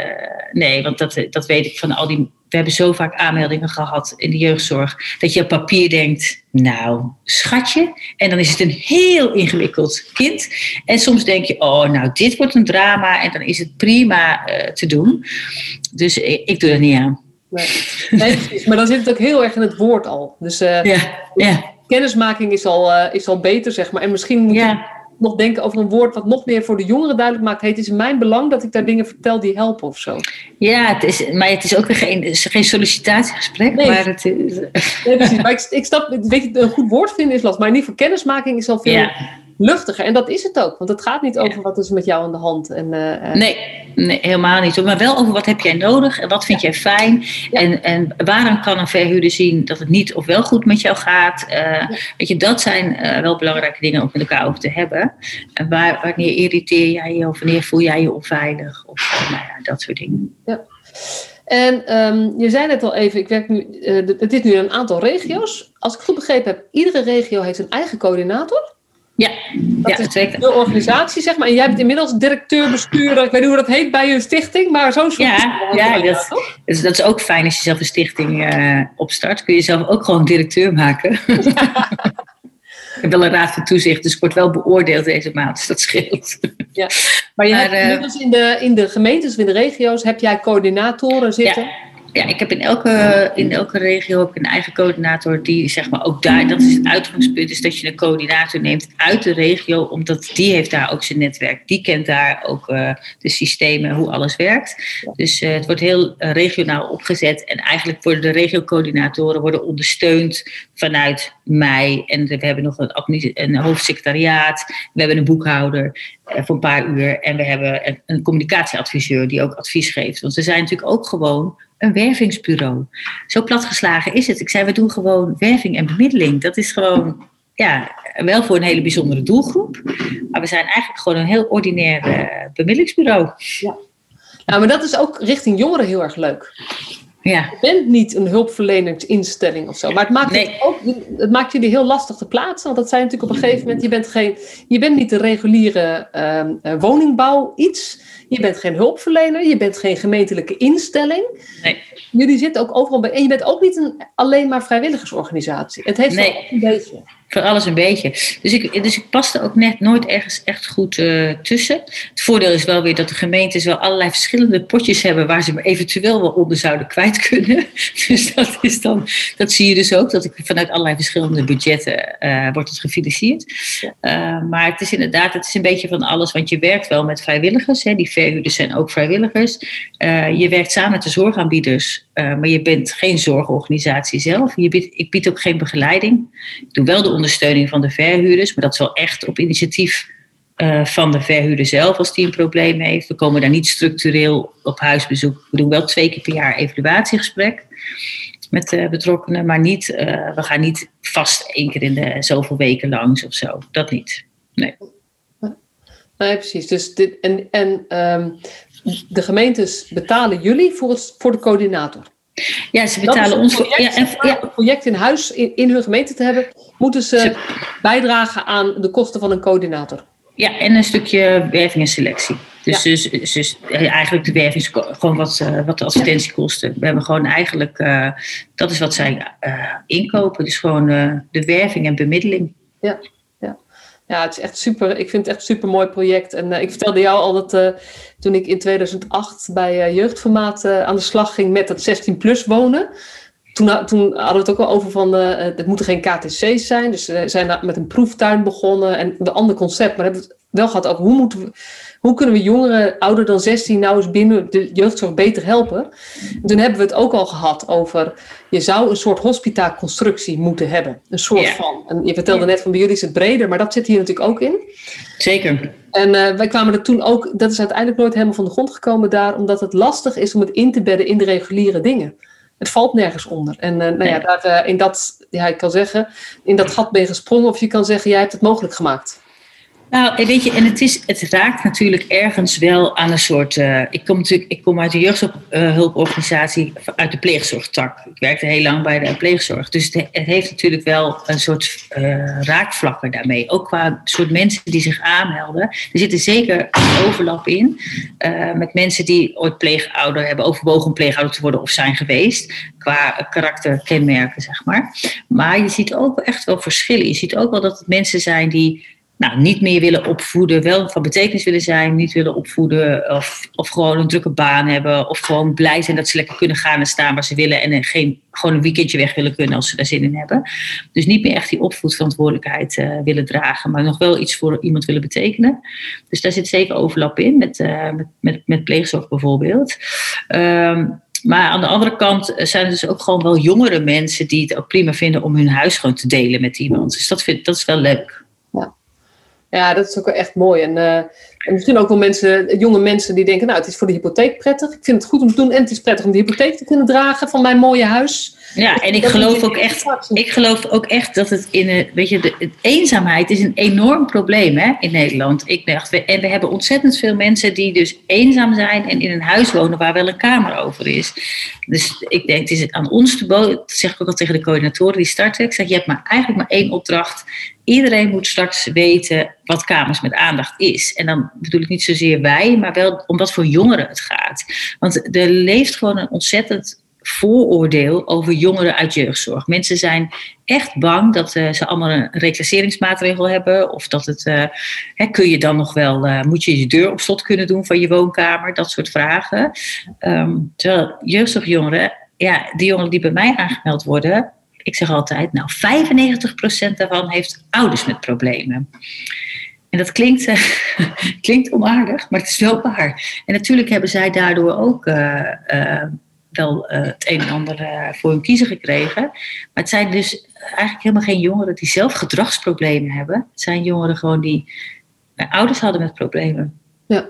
nee, want dat, dat weet ik van al die we hebben zo vaak aanmeldingen gehad in de jeugdzorg, dat je op papier denkt, nou, schatje. En dan is het een heel ingewikkeld kind. En soms denk je, oh, nou, dit wordt een drama en dan is het prima uh, te doen. Dus ik, ik, doe er niet aan. Nee. nee, maar dan zit het ook heel erg in het woord al. Dus uh, ja, ja. kennismaking is al, uh, is al beter, zeg maar. En misschien moet ja nog denken over een woord wat nog meer voor de jongeren duidelijk maakt. het is in mijn belang dat ik daar dingen vertel die helpen of zo. Ja, het is, maar het is ook weer geen, is geen sollicitatiegesprek. Nee, maar het is... nee precies. Maar ik, ik snap, weet je, een goed woord vinden is lastig. Maar in ieder geval kennismaking is al veel... Ja luchtiger. En dat is het ook, want het gaat niet over wat is met jou aan de hand. En, uh, nee, nee, helemaal niet. Maar wel over wat heb jij nodig en wat vind jij fijn. En, en waarom kan een verhuurder zien dat het niet of wel goed met jou gaat. Uh, weet je, dat zijn uh, wel belangrijke dingen om met elkaar over te hebben. En waar, wanneer irriteer jij je of wanneer voel jij je onveilig of nou ja, dat soort dingen. Ja. En um, je zei net al even, ik werk nu, het is nu een aantal regio's. Als ik goed begrepen heb, iedere regio heeft een eigen coördinator. Ja, dat ja, is de organisatie, zeg maar. En jij bent inmiddels directeur, bestuurder, ik weet niet hoe dat heet bij je stichting, maar zo'n soort. Ja, ja dat, dus dat is ook fijn als je zelf een stichting uh, opstart. Kun je zelf ook gewoon directeur maken. ik heb wel een raad van toezicht, dus ik word wel beoordeeld deze maand, dus dat scheelt. Ja. Maar je maar, hebt uh, inmiddels in de, in de gemeentes, in de regio's, heb jij coördinatoren zitten? Ja ja, ik heb in elke, in elke regio heb ik een eigen coördinator die zeg maar ook daar, dat is het uitgangspunt, is dat je een coördinator neemt uit de regio, omdat die heeft daar ook zijn netwerk. Die kent daar ook uh, de systemen, hoe alles werkt. Dus uh, het wordt heel uh, regionaal opgezet en eigenlijk worden de regiocoördinatoren worden ondersteund vanuit mij. En we hebben nog een, een hoofdsecretariaat, we hebben een boekhouder voor een paar uur en we hebben een, een communicatieadviseur die ook advies geeft. Want we zijn natuurlijk ook gewoon een wervingsbureau. Zo platgeslagen is het. Ik zei, we doen gewoon werving en bemiddeling. Dat is gewoon, ja, wel voor een hele bijzondere doelgroep. Maar we zijn eigenlijk gewoon een heel ordinair uh, bemiddelingsbureau. Ja. Nou, maar dat is ook richting jongeren heel erg leuk. Ja. Je bent niet een hulpverleningsinstelling of zo. Maar het maakt, nee. het, ook, het maakt jullie heel lastig te plaatsen. Want dat zijn natuurlijk op een gegeven moment. Je bent, geen, je bent niet de reguliere uh, woningbouw iets. Je bent geen hulpverlener, je bent geen gemeentelijke instelling. Nee. Jullie zitten ook overal bij. En je bent ook niet een alleen maar vrijwilligersorganisatie. Het heeft nee. een beetje. voor alles een beetje. Dus ik, dus ik paste ook net nooit ergens echt goed uh, tussen. Het voordeel is wel weer dat de gemeentes wel allerlei verschillende potjes hebben waar ze me eventueel wel onder zouden kwijt kunnen. Dus dat is dan, dat zie je dus ook, dat ik vanuit allerlei verschillende budgetten uh, wordt het gefinancierd. Uh, maar het is inderdaad, het is een beetje van alles, want je werkt wel met vrijwilligers. Hè, die verhuurders zijn ook vrijwilligers. je werkt samen met de zorgaanbieders, maar je bent geen zorgorganisatie zelf. Je biedt, ik bied ook geen begeleiding. Ik doe wel de ondersteuning van de verhuurders, maar dat is wel echt op initiatief uh, van de verhuurder zelf als die een probleem heeft. We komen daar niet structureel op huisbezoek. We doen wel twee keer per jaar evaluatiegesprek met betrokkenen, maar niet, we gaan niet vast één keer in de zoveel weken langs of zo. Dat niet. Nee. Nee, precies. Dus dit, en en um, de gemeentes betalen jullie voor, het, voor de coördinator? Ja, ze betalen ons voor. Ja, en, ja. een project in huis in, in hun gemeente te hebben, moeten ze, ze, bijdragen aan de kosten van een coördinator. Ja, en een stukje werving en selectie. Dus, ja. dus, dus, eigenlijk de werving, gewoon wat, uh, wat de advertentiekosten. We hebben gewoon eigenlijk, uh, dat is wat zij uh, inkopen. Dus gewoon de werving en bemiddeling. Ja, ja. het is echt super. Ik vind het echt een super mooi project. En ik vertelde jou al dat toen ik in 2008 bij Jeugdformaat aan de slag ging met het 16-plus wonen toen, toen, hadden we het ook al over van, uh, het moeten geen KTC's zijn. Dus we zijn met een proeftuin begonnen en een ander concept. Maar hebben we het wel gehad over hoe, moeten we, hoe kunnen we jongeren ouder dan 16 nou eens binnen de jeugdzorg beter helpen. En toen hebben we het ook al gehad over, je zou een soort hospitaconstructie moeten hebben. Een soort yeah. van. En je vertelde net van bij jullie is het breder, maar dat zit hier natuurlijk ook in. Zeker. En uh, wij kwamen er toen ook, dat is uiteindelijk nooit helemaal van de grond gekomen daar, omdat het lastig is om het in te bedden in de reguliere dingen het valt nergens onder. En uh, nou ja, daar, uh, in dat, ja, ik kan zeggen, in dat gat ben je gesprongen of je kan zeggen, jij hebt het mogelijk gemaakt. Nou, weet je, en het, is, het raakt natuurlijk ergens wel aan een soort. Uh, ik, kom natuurlijk, ik kom uit de jeugdhulporganisatie, uit de pleegzorgtak. Ik werkte heel lang bij de pleegzorg. Dus het, heeft natuurlijk wel een soort uh, raakvlakken daarmee. Ook qua soort mensen die zich aanmelden. Er zitten zeker een overlap in met mensen die ooit pleegouder hebben, overwogen om pleegouder te worden of zijn geweest. Qua karakterkenmerken, zeg maar. Maar je ziet ook echt wel verschillen. Je ziet ook wel dat het mensen zijn die nou, niet meer willen opvoeden, wel van betekenis willen zijn, niet willen opvoeden of, of gewoon een drukke baan hebben of gewoon blij zijn dat ze lekker kunnen gaan en staan waar ze willen en geen, gewoon een weekendje weg willen kunnen als ze daar zin in hebben. Dus niet meer echt die opvoedverantwoordelijkheid uh, willen dragen, maar nog wel iets voor iemand willen betekenen. Dus daar zit zeker overlap in met, uh, met, met, pleegzorg bijvoorbeeld. Um, maar aan de andere kant zijn er dus ook gewoon wel jongere mensen die het ook prima vinden om hun huis gewoon te delen met iemand. Dus dat, vind, dat is wel leuk. Ja. Ja, dat is ook wel echt mooi. En, uh, en misschien ook wel mensen, jonge mensen die denken, nou, het is voor de hypotheek prettig. Ik vind het goed om te doen en het is prettig om de hypotheek te kunnen dragen van mijn mooie huis. Ja, en ik geloof ook echt, ik geloof ook echt dat het in een, weet je, de, de eenzaamheid is een enorm probleem hè, in Nederland. Ik dacht, we, en we hebben ontzettend veel mensen die dus eenzaam zijn en in een huis wonen waar wel een kamer over is. Dus ik denk, het is aan ons te boven, dat zeg ik ook al tegen de coördinatoren die starten. Ik zeg, je hebt maar eigenlijk maar één opdracht. Iedereen moet straks weten wat kamers met aandacht is. En dan bedoel ik niet zozeer wij, maar wel om wat voor jongeren het gaat. Want er leeft gewoon een ontzettend vooroordeel over jongeren uit jeugdzorg. Mensen zijn echt bang dat uh, ze allemaal een reclasseringsmaatregel hebben. Of dat het, uh, hè, kun je dan nog wel, uh, moet je je deur op slot kunnen doen van je woonkamer? Dat soort vragen. Um, terwijl jeugdzorgjongeren, ja, die jongeren die bij mij aangemeld worden, ik zeg altijd, nou 95% daarvan heeft ouders met problemen. En dat klinkt, klinkt onaardig, maar het is wel waar. En natuurlijk hebben zij daardoor ook wel uh, het een en ander voor hun kiezen gekregen. Maar het zijn dus eigenlijk helemaal geen jongeren die zelf gedragsproblemen hebben. Het zijn jongeren gewoon die uh, ouders hadden met problemen. Ja.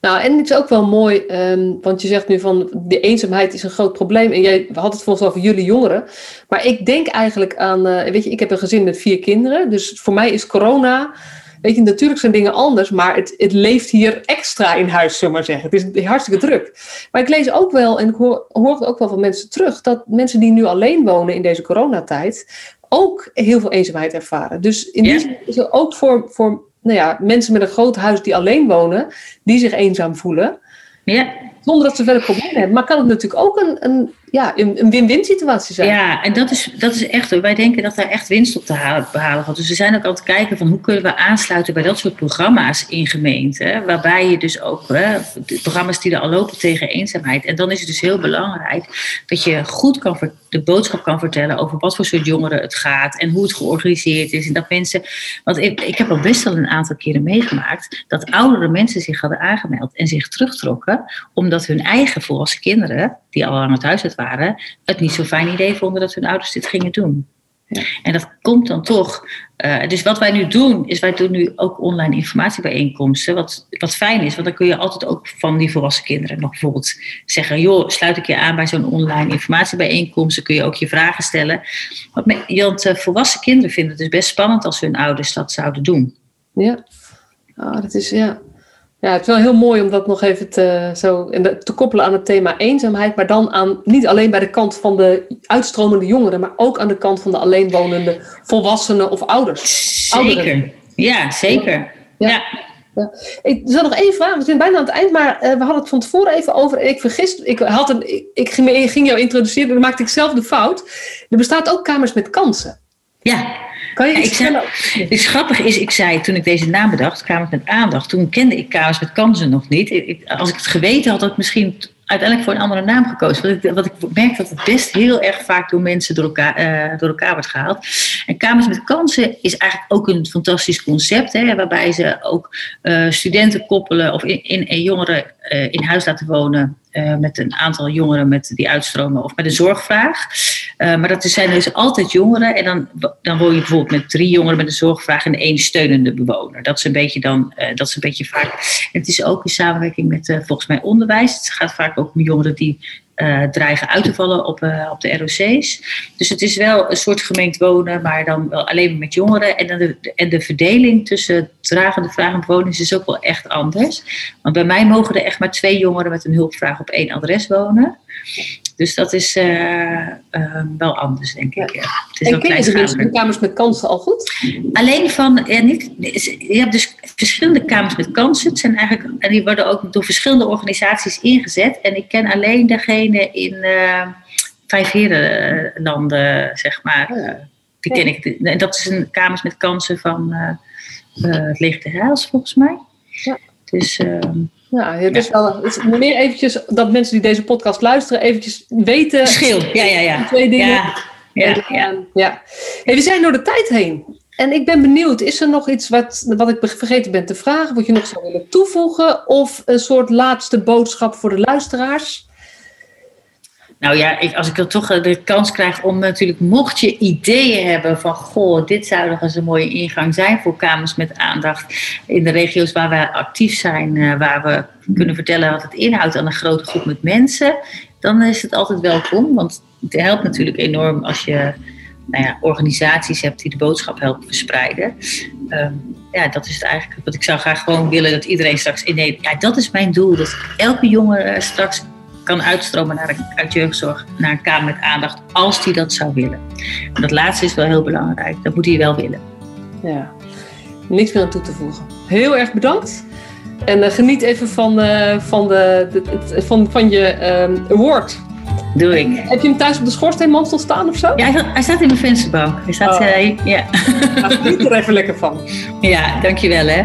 Nou, en het is ook wel mooi, um, want je zegt nu van de eenzaamheid is een groot probleem. En jij had het volgens over jullie jongeren. Maar ik denk eigenlijk aan, weet je, ik heb een gezin met vier kinderen. Dus voor mij is corona Weet je, natuurlijk zijn dingen anders, maar het, het leeft hier extra in huis, zullen maar zeggen. Het is hartstikke druk. Maar ik lees ook wel, en ik hoor, hoor ook wel van mensen terug, dat mensen die nu alleen wonen in deze coronatijd ook heel veel eenzaamheid ervaren. Dus in die zin is er ook voor, voor nou ja, mensen met een groot huis die alleen wonen, die zich eenzaam voelen. Ja. Zonder dat ze verder problemen hebben. Maar kan het natuurlijk ook een, een ja, een win-win situatie zijn. Ja, en dat is, dat is echt, wij denken dat daar echt winst op te halen, behalen valt. Dus we zijn ook aan het kijken van hoe kunnen we aansluiten bij dat soort programma's in gemeenten. Waarbij je dus ook, hè, programma's die er al lopen tegen eenzaamheid. En dan is het dus heel belangrijk dat je goed kan, de boodschap kan vertellen over wat voor soort jongeren het gaat. En hoe het georganiseerd is. En dat mensen, want ik, ik heb al best wel een aantal keren meegemaakt dat oudere mensen zich hadden aangemeld en zich terugtrokken. Omdat hun eigen volwassen kinderen, die al aan het huis uit waren, het niet zo'n fijn idee vonden dat hun ouders dit gingen doen. Ja. En dat komt dan toch. Uh, dus wat wij nu doen, is wij doen nu ook online informatiebijeenkomsten. Wat, wat fijn is, want dan kun je altijd ook van die volwassen kinderen nog bijvoorbeeld zeggen: joh, sluit ik je aan bij zo'n online informatiebijeenkomst. Dan kun je ook je vragen stellen. Want uh, volwassen kinderen vinden het dus best spannend als hun ouders dat zouden doen. Ja, oh, dat is ja. Ja, het is wel heel mooi om dat nog even te, zo, te koppelen aan het thema eenzaamheid, maar dan aan, niet alleen bij de kant van de uitstromende jongeren, maar ook aan de kant van de alleenwonende volwassenen of ouders. Zeker, ja, zeker. Ja. ja. ja. Ik zal nog één vraag, we zijn bijna aan het eind, maar uh, we hadden het van tevoren even over. Ik vergist, ik, had een, ik, ik ging jou introduceren, dan maakte ik zelf de fout. Er bestaat ook kamers met kansen. Ja, kan je ja, ik zei, Het grappige is, ik zei toen ik deze naam bedacht, Kamers met aandacht, toen kende ik Kamers met kansen nog niet. Ik, als ik het geweten had, had ik misschien uiteindelijk voor een andere naam gekozen. Want ik, wat ik merk dat het best heel erg vaak door mensen door elkaar, uh, door elkaar wordt gehaald. En Kamers met Kansen is eigenlijk ook een fantastisch concept, hè, waarbij ze ook uh, studenten koppelen of in, in, jongeren uh, in huis laten wonen met een aantal jongeren met die uitstromen of met een zorgvraag. maar dat zijn dus altijd jongeren en dan, dan woon je bijvoorbeeld met drie jongeren met een zorgvraag en één steunende bewoner. Dat is een beetje dan, dat is een beetje vaak. Het is ook in samenwerking met volgens mij onderwijs. Het gaat vaak ook om jongeren die uh, dreigen uit te vallen op, uh, op de ROC's. Dus het is wel een soort gemengd wonen, maar dan wel alleen met jongeren. En, de, en de verdeling tussen dragende vraag en bewoners is ook wel echt anders. Want bij mij mogen er echt maar twee jongeren met een hulpvraag op één adres wonen. Dus dat is uh, wel anders, denk ik. Ja. Het is en ken je dus de kamers met kansen al goed? Alleen van, ja, niet, je hebt dus verschillende kamers met kansen. Het zijn eigenlijk, en die worden ook door verschillende organisaties ingezet. En ik ken alleen degene in uh, vijf herenlanden, zeg maar. Oh die ken ik. Dat is een kamers met kansen van het Leger de Heils, volgens mij. Ja. Dus... Ehm, ja, het is wel het is meer eventjes dat mensen die deze podcast luisteren eventjes weten. Verschil, ja, ja, ja. Twee dingen. Ja, ja, ja. ja. Hey, we zijn door de tijd heen. En ik ben benieuwd, is er nog iets wat, wat ik vergeten ben te vragen, wat je nog zou willen toevoegen? Of een soort laatste boodschap voor de luisteraars? Nou ja, als ik er toch de kans krijg om natuurlijk, mocht je ideeën hebben van, goh, dit zou nog eens een mooie ingang zijn voor kamers met aandacht in de regio's waar wij actief zijn, uh, waar we kunnen vertellen wat het inhoudt aan een grote groep met mensen, dan is het altijd welkom. Want het helpt natuurlijk enorm als je nou ja, organisaties hebt die de boodschap helpen verspreiden. Um, ja, dat is het eigenlijk. Wat ik zou graag gewoon willen dat iedereen straks in. Ja, dat is mijn doel. Dat elke jongen straks kan uitstromen naar uit jeugdzorg naar een kamer met aandacht, als die dat zou willen. En dat laatste is wel heel belangrijk, dat moet hij wel willen. Ja, niks meer aan toe te voegen. Heel erg bedankt. En uh, geniet even van, uh, van, de, de, van, van je um, award. Doe ik. Heb je hem thuis op de schoorsteenmantel staan of zo? Ja, hij staat in mijn vensterbank. Hij staat, oh. uh, ja. Geniet er even lekker van. Ja, dankjewel hè.